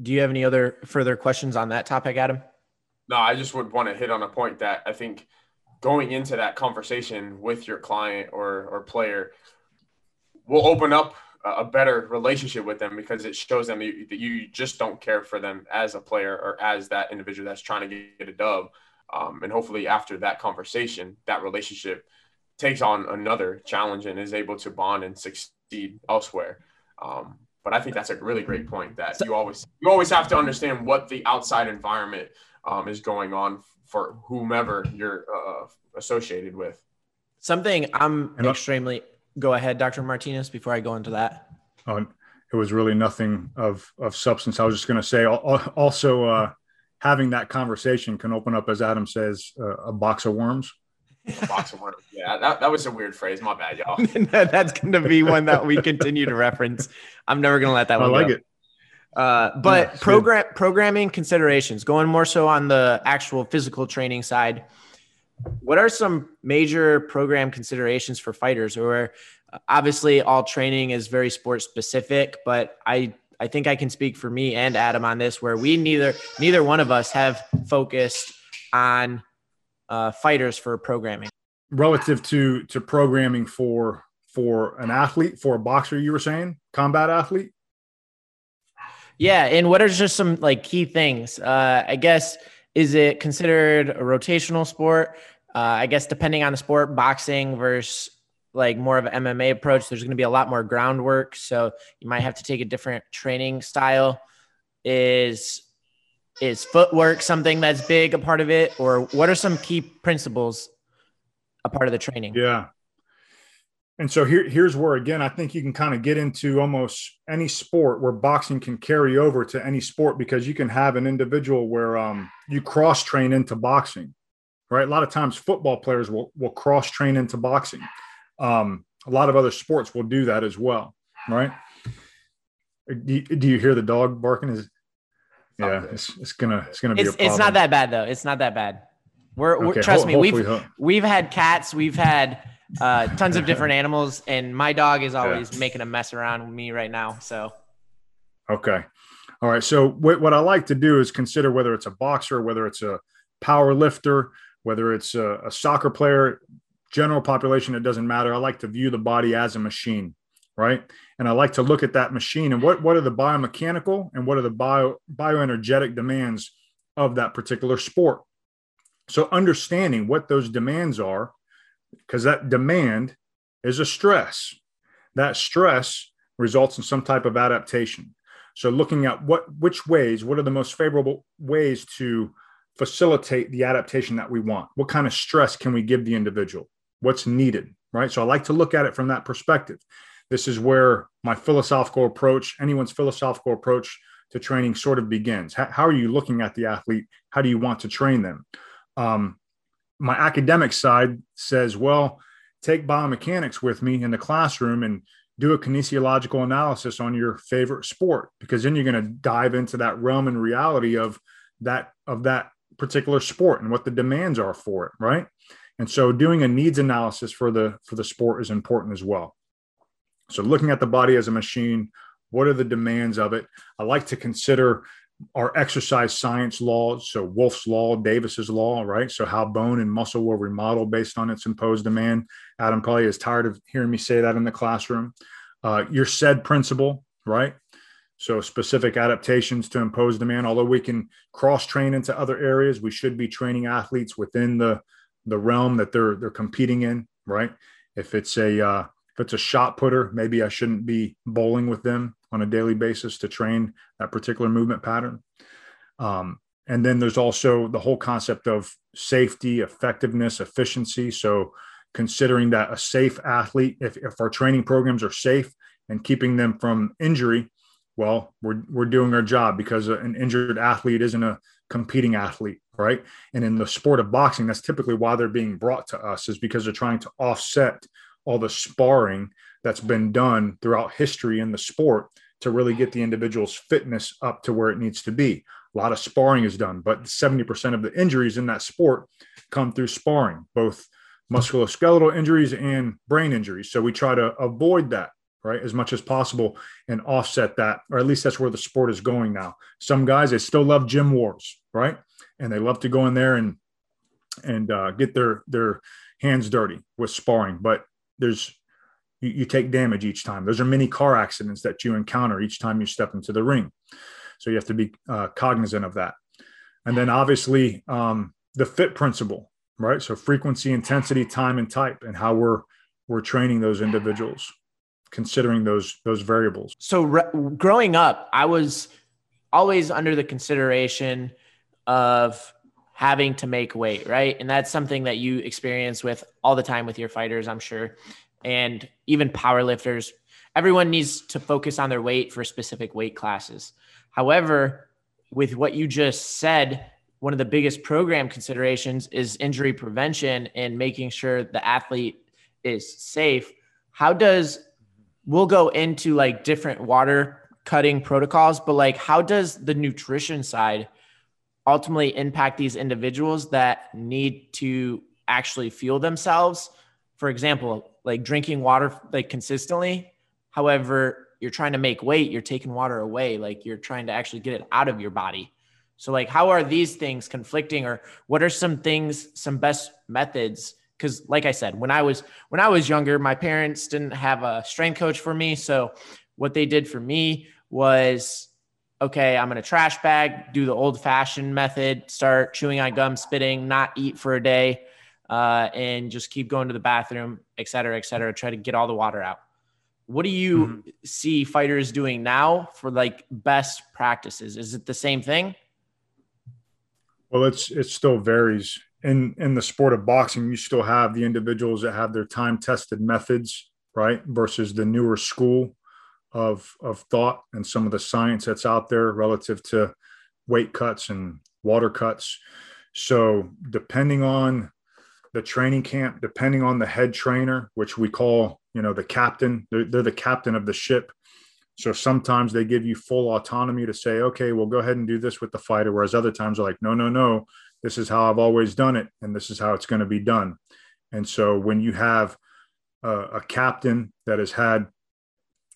Do you have any other further questions on that topic, Adam? No, I just would want to hit on a point that I think going into that conversation with your client or or player will open up a better relationship with them because it shows them that you just don't care for them as a player or as that individual that's trying to get a dub. Um, and hopefully, after that conversation, that relationship takes on another challenge and is able to bond and succeed elsewhere. Um, but I think that's a really great point that you always you always have to understand what the outside environment um, is going on for whomever you're uh, associated with. Something I'm extremely go ahead, Dr. Martinez, before I go into that. Oh, it was really nothing of of substance. I was just going to say also uh, having that conversation can open up, as Adam says, uh, a box of worms. A box of worms. Yeah, that, that was a weird phrase. My bad, y'all. That's going to be one that we continue to reference. I'm never going to let that one. I like go. it. Uh, but yeah, program programming considerations, going more so on the actual physical training side. What are some major program considerations for fighters? Or obviously, all training is very sport specific, but I I think I can speak for me and Adam on this, where we neither neither one of us have focused on uh, fighters for programming relative to to programming for for an athlete for a boxer. You were saying combat athlete. Yeah, and what are just some like key things? Uh, I guess is it considered a rotational sport? Uh, I guess depending on the sport, boxing versus like more of an MMA approach, there's going to be a lot more groundwork. So you might have to take a different training style. Is is footwork something that's big a part of it, or what are some key principles a part of the training? Yeah, and so here, here's where again I think you can kind of get into almost any sport where boxing can carry over to any sport because you can have an individual where um, you cross train into boxing, right? A lot of times football players will will cross train into boxing. Um, a lot of other sports will do that as well, right? Do you, do you hear the dog barking? Is yeah, it's, it's gonna it's gonna be. It's, it's not that bad though. It's not that bad. We're, okay, we're trust ho- me. We've we've had cats. We've had uh, tons of different animals, and my dog is always yeah. making a mess around with me right now. So, okay, all right. So what, what I like to do is consider whether it's a boxer, whether it's a power lifter, whether it's a, a soccer player, general population. It doesn't matter. I like to view the body as a machine, right? And I like to look at that machine and what what are the biomechanical and what are the bio bioenergetic demands of that particular sport. So understanding what those demands are because that demand is a stress. That stress results in some type of adaptation. So looking at what which ways, what are the most favorable ways to facilitate the adaptation that we want? What kind of stress can we give the individual? What's needed, right? So I like to look at it from that perspective. This is where my philosophical approach, anyone's philosophical approach to training sort of begins. How, how are you looking at the athlete? How do you want to train them? Um, my academic side says, well, take biomechanics with me in the classroom and do a kinesiological analysis on your favorite sport because then you're going to dive into that realm and reality of that of that particular sport and what the demands are for it right? And so doing a needs analysis for the for the sport is important as well. So looking at the body as a machine what are the demands of it? I like to consider our exercise science laws. So Wolff's law, Davis's law, right? So how bone and muscle will remodel based on its imposed demand. Adam probably is tired of hearing me say that in the classroom. Uh, your SAID principle, right? So specific adaptations to imposed demand. Although we can cross train into other areas, we should be training athletes within the the realm that they're they're competing in, right? If it's a uh, if it's a shot putter, maybe I shouldn't be bowling with them on a daily basis to train that particular movement pattern. Um, and then there's also the whole concept of safety, effectiveness, efficiency. So considering that a safe athlete, if, if our training programs are safe and keeping them from injury, well, we're, we're doing our job because an injured athlete isn't a competing athlete, right? And in the sport of boxing, that's typically why they're being brought to us is because they're trying to offset all the sparring that's been done throughout history in the sport to really get the individual's fitness up to where it needs to be. A lot of sparring is done, but 70% of the injuries in that sport come through sparring, both musculoskeletal injuries and brain injuries. So we try to avoid that, right, as much as possible and offset that, or at least that's where the sport is going now. Some guys, they still love gym wars, right? And they love to go in there and and uh, get their their hands dirty with sparring. But there's you, you take damage each time. Those are many car accidents that you encounter each time you step into the ring. So you have to be uh, cognizant of that. And then obviously um, the fit principle, right? So frequency, intensity, time, and type, and how we're we're training those individuals, considering those those variables. So re- growing up, I was always under the consideration of having to make weight, right? And that's something that you experience with all the time with your fighters, I'm sure, and even power lifters. Everyone needs to focus on their weight for specific weight classes. However, with what you just said, one of the biggest program considerations is injury prevention and making sure the athlete is safe. How does we'll go into like different water cutting protocols, but like how does the nutrition side ultimately impact these individuals that need to actually fuel themselves? For example, like drinking water like consistently. However, you're trying to make weight, you're taking water away, like you're trying to actually get it out of your body. So like how are these things conflicting or what are some things some best methods cuz like I said when I was when I was younger my parents didn't have a strength coach for me so what they did for me was okay I'm going to trash bag do the old fashioned method start chewing on gum spitting not eat for a day uh, and just keep going to the bathroom et cetera et cetera try to get all the water out what do you mm-hmm. see fighters doing now for like best practices is it the same thing well, it's it still varies. In in the sport of boxing, you still have the individuals that have their time tested methods, right? Versus the newer school of of thought and some of the science that's out there relative to weight cuts and water cuts. So depending on the training camp, depending on the head trainer, which we call, you know, the captain, they're, they're the captain of the ship so sometimes they give you full autonomy to say, okay, we'll go ahead and do this with the fighter. Whereas other times are like, no, no, no, this is how I've always done it. And this is how it's going to be done. And so when you have a, a captain that has had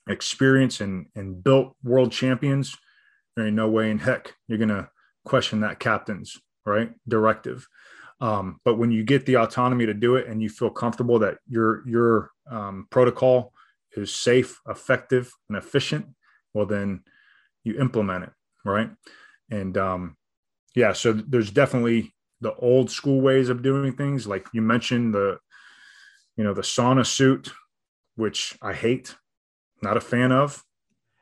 experience and, and built world champions, there ain't no way in heck you're going to question that captain's right directive. Um, but when you get the autonomy to do it and you feel comfortable that your your um, protocol is safe, effective, and efficient, well, then you implement it, right? And um, yeah, so there's definitely the old school ways of doing things, like you mentioned the, you know, the sauna suit, which I hate, not a fan of.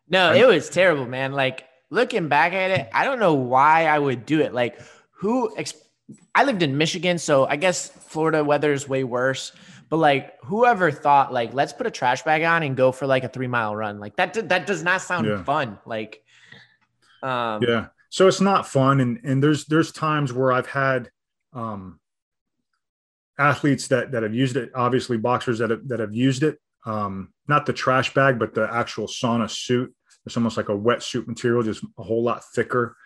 No, I, it was terrible, man. Like looking back at it, I don't know why I would do it. Like who? I lived in Michigan, so I guess Florida weather is way worse. But like whoever thought like let's put a trash bag on and go for like a three mile run like that that does not sound yeah. fun like um yeah so it's not fun and and there's there's times where I've had um athletes that that have used it obviously boxers that have, that have used it um not the trash bag but the actual sauna suit it's almost like a wetsuit material just a whole lot thicker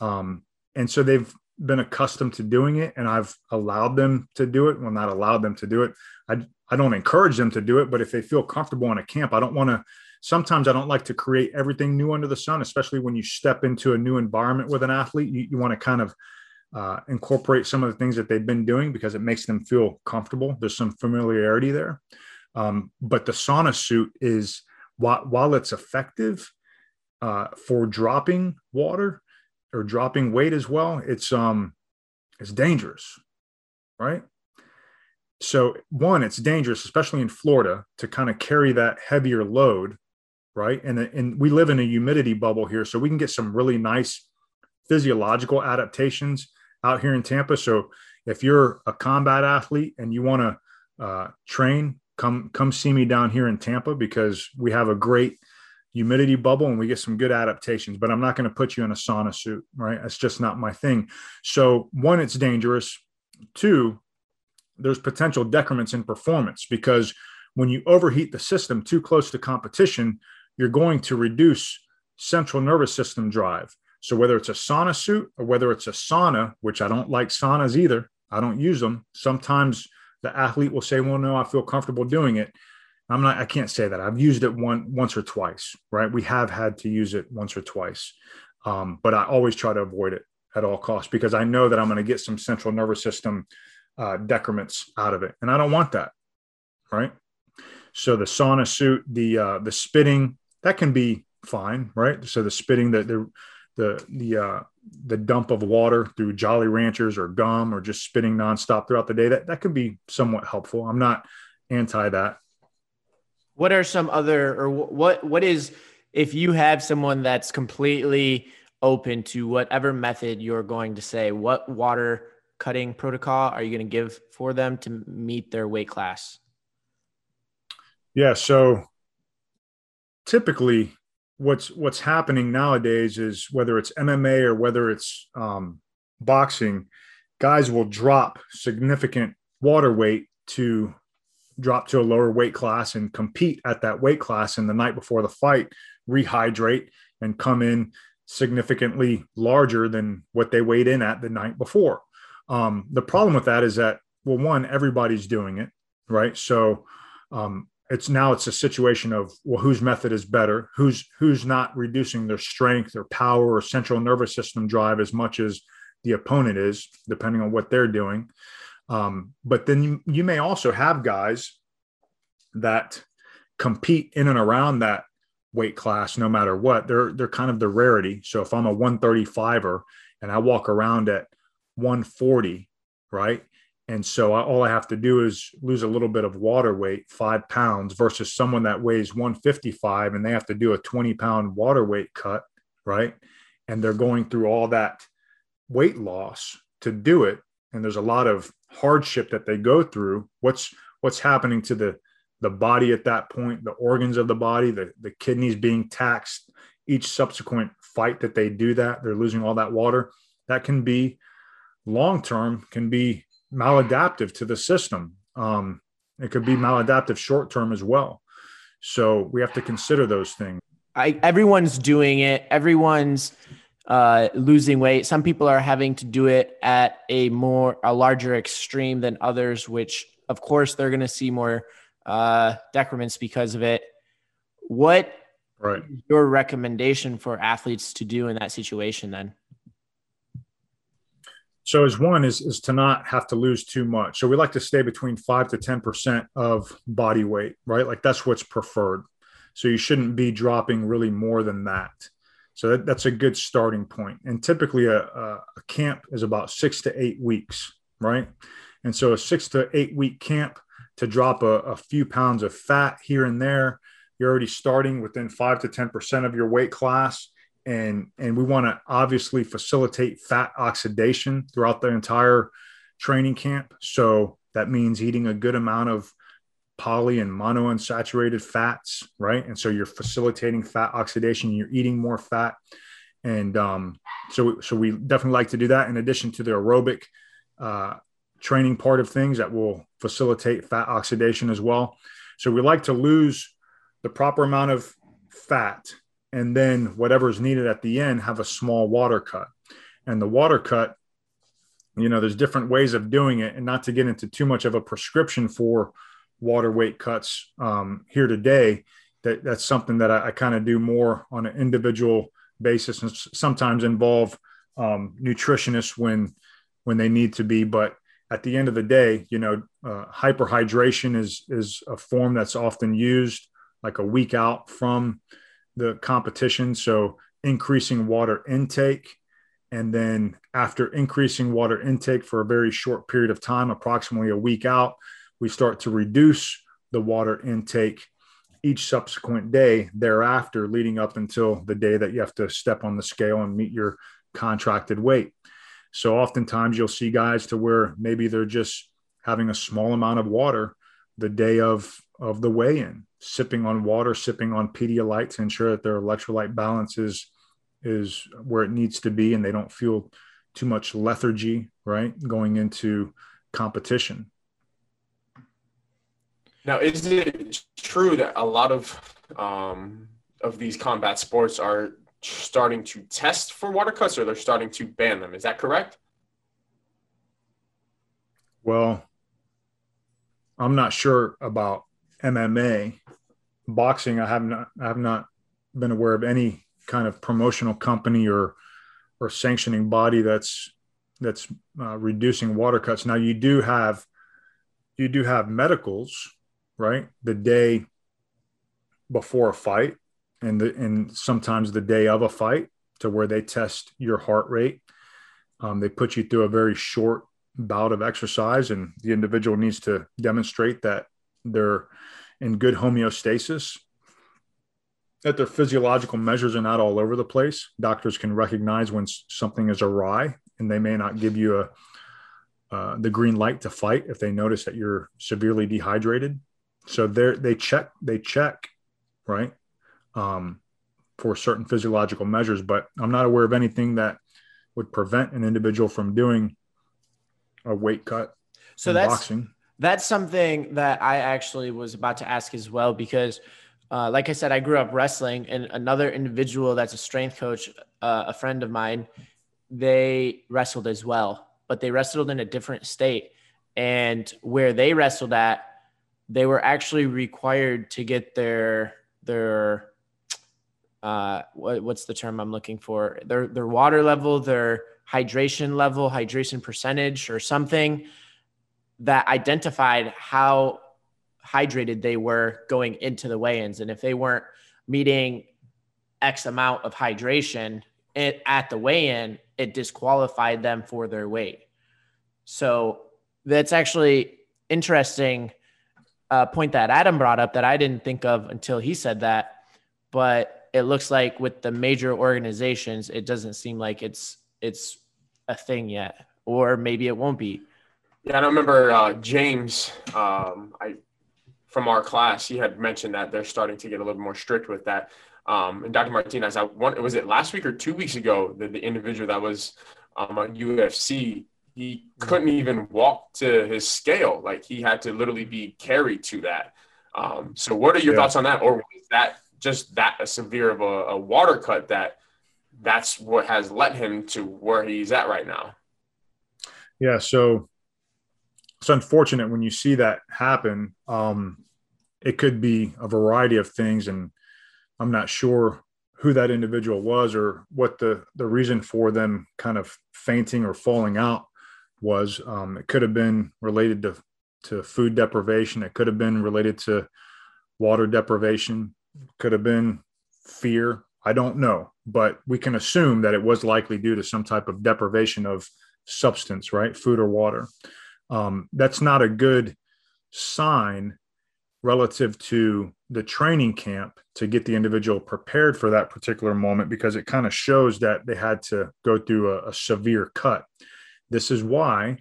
um and so they've been accustomed to doing it and I've allowed them to do it. Well, not allowed them to do it. I, I don't encourage them to do it, but if they feel comfortable in a camp, I don't want to. Sometimes I don't like to create everything new under the sun, especially when you step into a new environment with an athlete. You, you want to kind of uh, incorporate some of the things that they've been doing because it makes them feel comfortable. There's some familiarity there. Um, but the sauna suit is, while, while it's effective uh, for dropping water, or dropping weight as well, it's um it's dangerous, right? So one, it's dangerous, especially in Florida, to kind of carry that heavier load, right? And and we live in a humidity bubble here, so we can get some really nice physiological adaptations out here in Tampa. So if you're a combat athlete and you want to uh, train, come come see me down here in Tampa because we have a great humidity bubble and we get some good adaptations but i'm not going to put you in a sauna suit right that's just not my thing so one it's dangerous two there's potential decrements in performance because when you overheat the system too close to competition you're going to reduce central nervous system drive So whether it's a sauna suit or whether it's a sauna, which I don't like saunas either, I don't use them. Sometimes the athlete will say, "Well, no, I feel comfortable doing it." I'm not. I can't say that. I've used it one once or twice. Right? We have had to use it once or twice, um, but I always try to avoid it at all costs because I know that I'm going to get some central nervous system uh, decrements out of it, and I don't want that. Right? So the sauna suit, the uh, the spitting, that can be fine, right? So the spitting, the the the the uh, the dump of water through Jolly Ranchers or gum or just spitting nonstop throughout the day, that that could be somewhat helpful. I'm not anti that. What are some other or what what is if you have someone that's completely open to whatever method you're going to say, what water cutting protocol are you going to give for them to meet their weight class? Yeah, so typically what's what's happening nowadays is whether it's MMA or whether it's um, boxing, guys will drop significant water weight to drop to a lower weight class and compete at that weight class. And the night before the fight, rehydrate and come in significantly larger than what they weighed in at the night before. Um, the problem with that is that, well, one, everybody's doing it, right? So um, it's now it's a situation of well whose method is better who's who's not reducing their strength or power or central nervous system drive as much as the opponent is depending on what they're doing um, but then you, you may also have guys that compete in and around that weight class no matter what they're they're kind of the rarity so if i'm a 135er and i walk around at 140 right and so I, all I have to do is lose a little bit of water weight, five pounds, versus someone that weighs 155 and they have to do a 20 pound water weight cut, right? And they're going through all that weight loss to do it. And there's a lot of hardship that they go through. What's what's happening to the the body at that point, the organs of the body, the, the kidneys being taxed, each subsequent fight that they do that, they're losing all that water. That can be long term, can be maladaptive to the system. Um, it could be maladaptive short term as well. So we have to consider those things. I, everyone's doing it. Everyone's uh, losing weight. Some people are having to do it at a more a larger extreme than others, which of course they're going to see more uh, decrements because of it. What right. your recommendation for athletes to do in that situation then? So as one is is to not have to lose too much. So we like to stay between five to ten percent of body weight, right? Like that's what's preferred. So you shouldn't be dropping really more than that. So that, that's a good starting point. And typically a, a, camp is about six to eight weeks, right? And so a six to eight week camp to drop a, a few pounds of fat here and there, you're already starting within five to ten percent of your weight class and and we want to obviously facilitate fat oxidation throughout the entire training camp so that means eating a good amount of poly and monounsaturated fats right? And so you're facilitating fat oxidation you're eating more fat. And um, so so we definitely like to do that in addition to the aerobic uh, training part of things that will facilitate fat oxidation as well. So we like to lose the proper amount of fat and then whatever is needed at the end have a small water cut. And the water cut you know there's different ways of doing it and not to get into too much of a prescription for water weight cuts um, here today that that's something that i, I kind of do more on an individual basis and sometimes involve um, nutritionists when when they need to be but at the end of the day you know uh, hyperhydration is is a form that's often used like a week out from the competition. So increasing water intake. And then after increasing water intake for a very short period of time, approximately a week out, we start to reduce the water intake each subsequent day thereafter, leading up until the day that you have to step on the scale and meet your contracted weight. So oftentimes you'll see guys to where maybe they're just having a small amount of water the day of of the weigh-in sipping on water, sipping on Pedialyte to ensure that their electrolyte balance is, is where it needs to be and they don't feel too much lethargy, right? Going into competition. Now, is it true that a lot of um, of these combat sports are starting to test for water cuts or they're starting to ban them. Is that correct? Well, I'm not sure about MMA. Boxing, I have not I have not been aware of any kind of promotional company or or sanctioning body that's that's uh, reducing water cuts. Now you do have you do have medicals, right? The day before a fight, and the and sometimes the day of a fight, to where they test your heart rate. Um, they put you through a very short bout of exercise, and the individual needs to demonstrate that they're in good homeostasis that their physiological measures are not all over the place. Doctors can recognize when something is awry, and they may not give you a uh, the green light to fight if they notice that you're severely dehydrated. So they they check they check right um, for certain physiological measures, but I'm not aware of anything that would prevent an individual from doing a weight cut. So that's boxing. that's something that I actually was about to ask as well because. Uh, like I said, I grew up wrestling, and another individual that's a strength coach, uh, a friend of mine, they wrestled as well but they wrestled in a different state. And where they wrestled at, they were actually required to get their their uh, what, what's the term I'm looking for? Their their water level, their hydration level, hydration percentage, or something that identified how hydrated they were going into the weigh-ins, and if they weren't meeting X amount of hydration it, at the weigh-in, it disqualified them for their weight. So that's actually interesting uh, point that Adam brought up that I didn't think of until he said that. But it looks like with the major organizations, it doesn't seem like it's it's a thing yet, or maybe it won't be. Yeah, I remember uh, James. Um, I from our class, he had mentioned that they're starting to get a little more strict with that. Um, and Dr. Martinez, I one was it last week or two weeks ago that the individual that was um, on UFC, he couldn't even walk to his scale. Like he had to literally be carried to that. Um, so what are your yeah. thoughts on that? Or was that just that a severe of a, a water cut that that's what has led him to where he's at right now? Yeah. So it's unfortunate when you see that happen. Um, it could be a variety of things and I'm not sure who that individual was or what the the reason for them kind of fainting or falling out was. Um, it could have been related to to food deprivation. It could have been related to water deprivation. Could have been fear. I don't know, but we can assume that it was likely due to some type of deprivation of substance, right? Food or water. Um, that's not a good sign relative to the training camp to get the individual prepared for that particular moment because it kind of shows that they had to go through a, a severe cut. This is why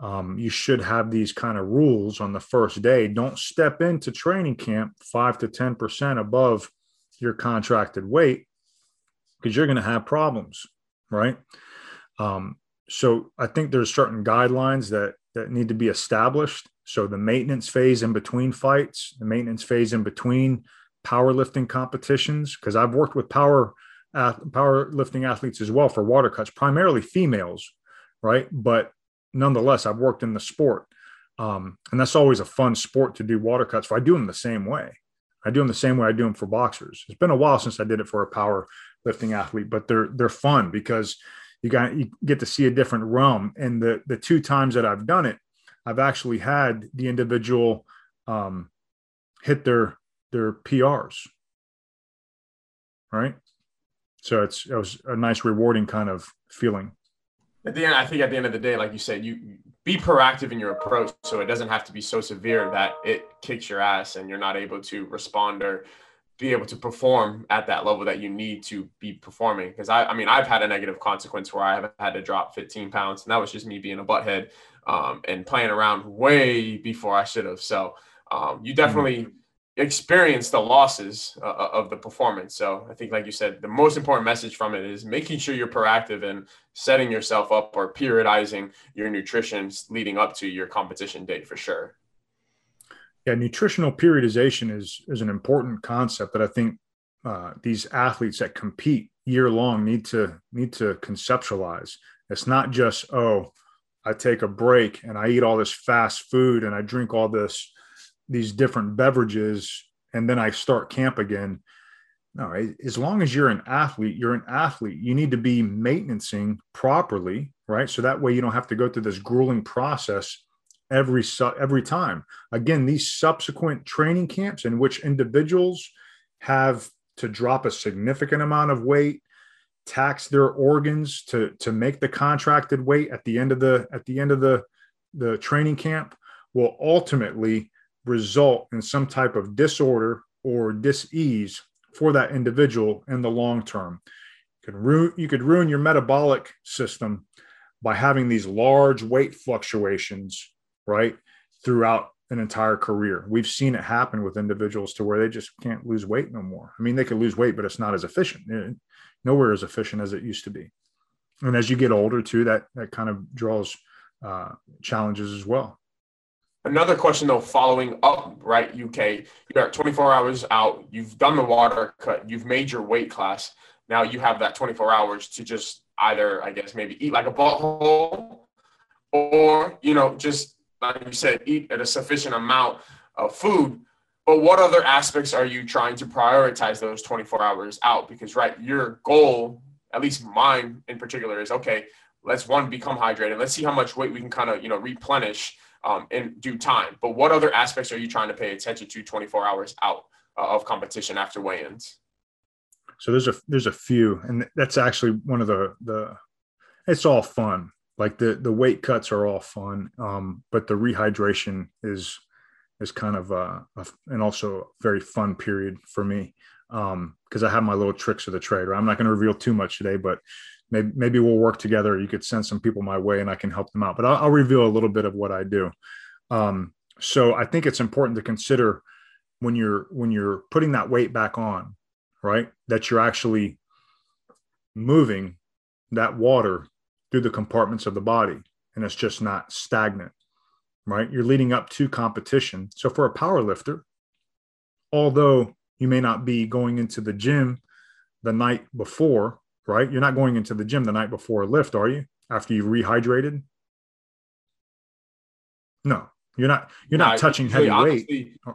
um, you should have these kind of rules on the first day. Don't step into training camp five to 10% above your contracted weight because you're going to have problems, right? Um, so I think there's certain guidelines that that need to be established so the maintenance phase in between fights, the maintenance phase in between powerlifting competitions, because I've worked with power uh, powerlifting athletes as well for water cuts, primarily females, right? But nonetheless, I've worked in the sport, um, and that's always a fun sport to do water cuts. For I do them the same way. I do them the same way I do them for boxers. It's been a while since I did it for a power lifting athlete, but they're they're fun because you got you get to see a different realm. And the the two times that I've done it, I've actually had the individual um, hit their their PRs. Right. So it's it was a nice rewarding kind of feeling. At the end, I think at the end of the day, like you said, you be proactive in your approach so it doesn't have to be so severe that it kicks your ass and you're not able to respond or be able to perform at that level that you need to be performing. Because I, I mean, I've had a negative consequence where I have had to drop 15 pounds, and that was just me being a butthead um, and playing around way before I should have. So um, you definitely mm-hmm. Experience the losses uh, uh, of the performance. So I think, like you said, the most important message from it is making sure you're proactive and setting yourself up or periodizing your nutrition leading up to your competition date for sure. Yeah, nutritional periodization is is an important concept that I think uh, these athletes that compete year long need to need to conceptualize. It's not just oh, I take a break and I eat all this fast food and I drink all this these different beverages and then I start camp again. No, as long as you're an athlete, you're an athlete. You need to be maintaining properly, right? So that way you don't have to go through this grueling process every every time. Again, these subsequent training camps in which individuals have to drop a significant amount of weight, tax their organs to to make the contracted weight at the end of the at the end of the the training camp will ultimately result in some type of disorder or dis-ease for that individual in the long term. You could ruin, you could ruin your metabolic system by having these large weight fluctuations, right, throughout an entire career. We've seen it happen with individuals to where they just can't lose weight no more. I mean, they could lose weight, but it's not as efficient. Nowhere as efficient as it used to be. And as you get older, too, that that kind of draws uh, challenges as well. Another question though, following up, right? UK, you're 24 hours out. You've done the water cut. You've made your weight class. Now you have that 24 hours to just either, I guess, maybe eat like a butthole, or you know, just like you said, eat at a sufficient amount of food. But what other aspects are you trying to prioritize those 24 hours out? Because right, your goal, at least mine in particular, is okay. Let's one become hydrated. Let's see how much weight we can kind of you know replenish um, in due time. But what other aspects are you trying to pay attention to 24 hours out uh, of competition after weigh-ins? So there's a there's a few, and that's actually one of the the. It's all fun. Like the the weight cuts are all fun, um, but the rehydration is is kind of uh, a, and also a very fun period for me because um, I have my little tricks of the trade. Right? I'm not going to reveal too much today, but maybe maybe we'll work together. You could send some people my way, and I can help them out. But I'll, I'll reveal a little bit of what I do. Um, so I think it's important to consider when you're when you're putting that weight back on, right? That you're actually moving that water through the compartments of the body, and it's just not stagnant, right? You're leading up to competition. So for a power lifter, although you may not be going into the gym the night before right? You're not going into the gym the night before a lift, are you? After you've rehydrated? No, you're not. You're not touching heavy honestly, weight.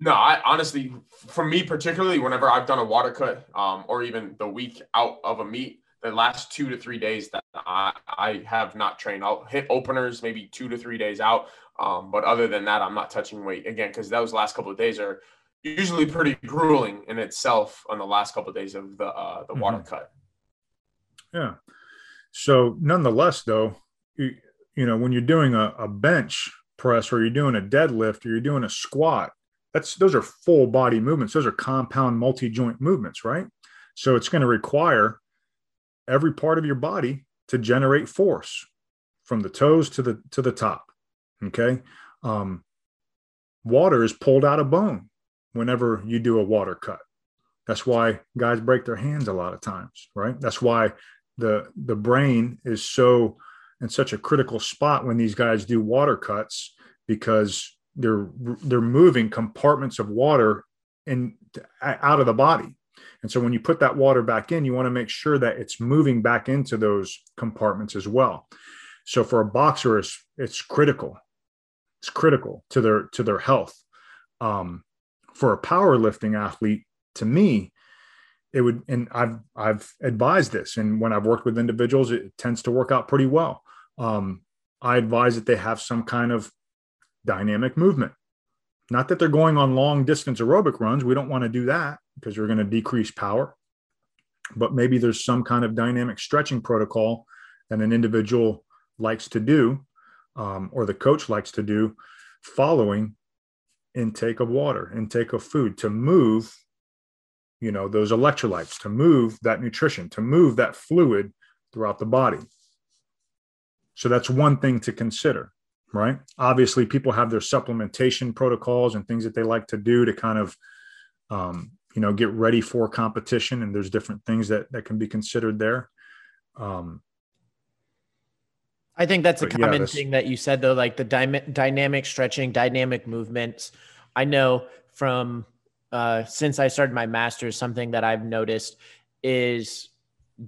No, I honestly, for me particularly, whenever I've done a water cut, um, or even the week out of a meet, the last two to three days that I, I have not trained. I'll hit openers maybe two to three days out. Um, but other than that, I'm not touching weight again because those last couple of days are usually pretty grueling in itself on the last couple of days of the uh, the mm-hmm. water cut. Yeah. So nonetheless, though, you, you know, when you're doing a, a bench press or you're doing a deadlift or you're doing a squat, that's those are full body movements. Those are compound multi-joint movements, right? So it's going to require every part of your body to generate force from the toes to the to the top. Okay. Um, water is pulled out of bone whenever you do a water cut. That's why guys break their hands a lot of times, right? That's why the the brain is so in such a critical spot when these guys do water cuts because they're they're moving compartments of water in out of the body. And so when you put that water back in you want to make sure that it's moving back into those compartments as well. So for a boxer it's, it's critical. It's critical to their to their health. Um, for a powerlifting athlete to me it would and i've i've advised this and when i've worked with individuals it tends to work out pretty well. Um, i advise that they have some kind of dynamic movement. Not that they're going on long distance aerobic runs we don't want to do that because you're going to decrease power but maybe there's some kind of dynamic stretching protocol that an individual likes to do um, or the coach likes to do following intake of water intake of food to move you know those electrolytes to move that nutrition to move that fluid throughout the body. So that's one thing to consider right? Obviously people have their supplementation protocols and things that they like to do to kind of um, you know get ready for competition and there's different things that that can be considered there. Um, i think that's a common yeah, thing that you said though like the dy- dynamic stretching dynamic movements. I know from uh, since I started my master's, something that I've noticed is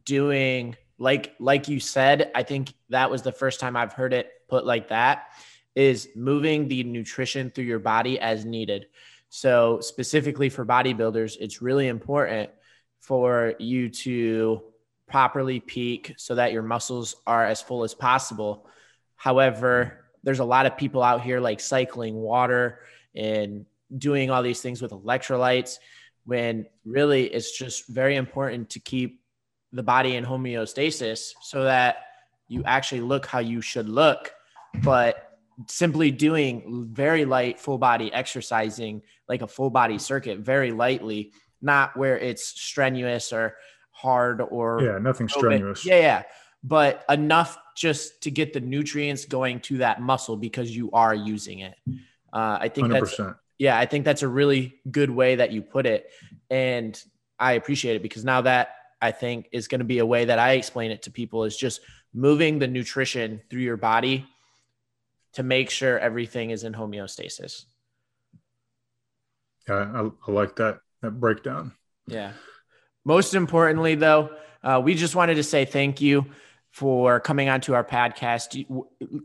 doing like like you said, I think that was the first time I've heard it put like that is moving the nutrition through your body as needed. So specifically for bodybuilders, it's really important for you to properly peak so that your muscles are as full as possible. However, there's a lot of people out here like cycling water and doing all these things with electrolytes when really it's just very important to keep the body in homeostasis so that you actually look how you should look. But simply doing very light full body exercising, like a full body circuit, very lightly, not where it's strenuous or hard or yeah, nothing strenuous. Yeah, yeah. But enough just to get the nutrients going to that muscle because you are using it. Uh, I think 100%. that's yeah, I think that's a really good way that you put it, and I appreciate it because now that I think is going to be a way that I explain it to people is just moving the nutrition through your body to make sure everything is in homeostasis. Yeah, I, I like that that breakdown. Yeah. Most importantly, though, uh, we just wanted to say thank you for coming onto our podcast.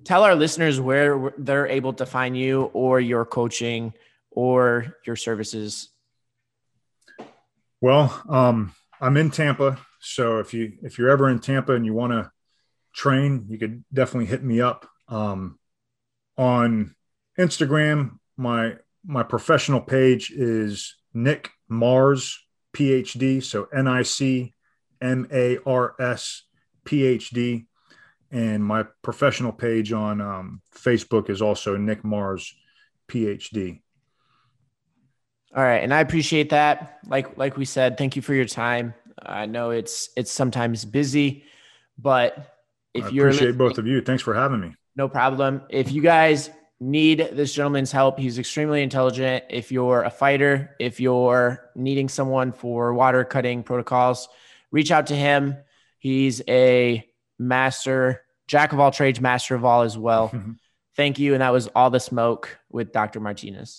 Tell our listeners where they're able to find you or your coaching or your services. Well, um, I'm in Tampa, so if you if you're ever in Tampa and you want to train, you could definitely hit me up. Um, on Instagram, my my professional page is Nick Mars PhD, so N I C M A R S PhD, and my professional page on um, Facebook is also Nick Mars PhD. All right, and I appreciate that. Like like we said, thank you for your time. I know it's it's sometimes busy, but if I you're appreciate both of you. Thanks for having me. No problem. If you guys need this gentleman's help, he's extremely intelligent. If you're a fighter, if you're needing someone for water cutting protocols, reach out to him. He's a master, jack of all trades, master of all as well. Thank you. And that was all the smoke with Dr. Martinez.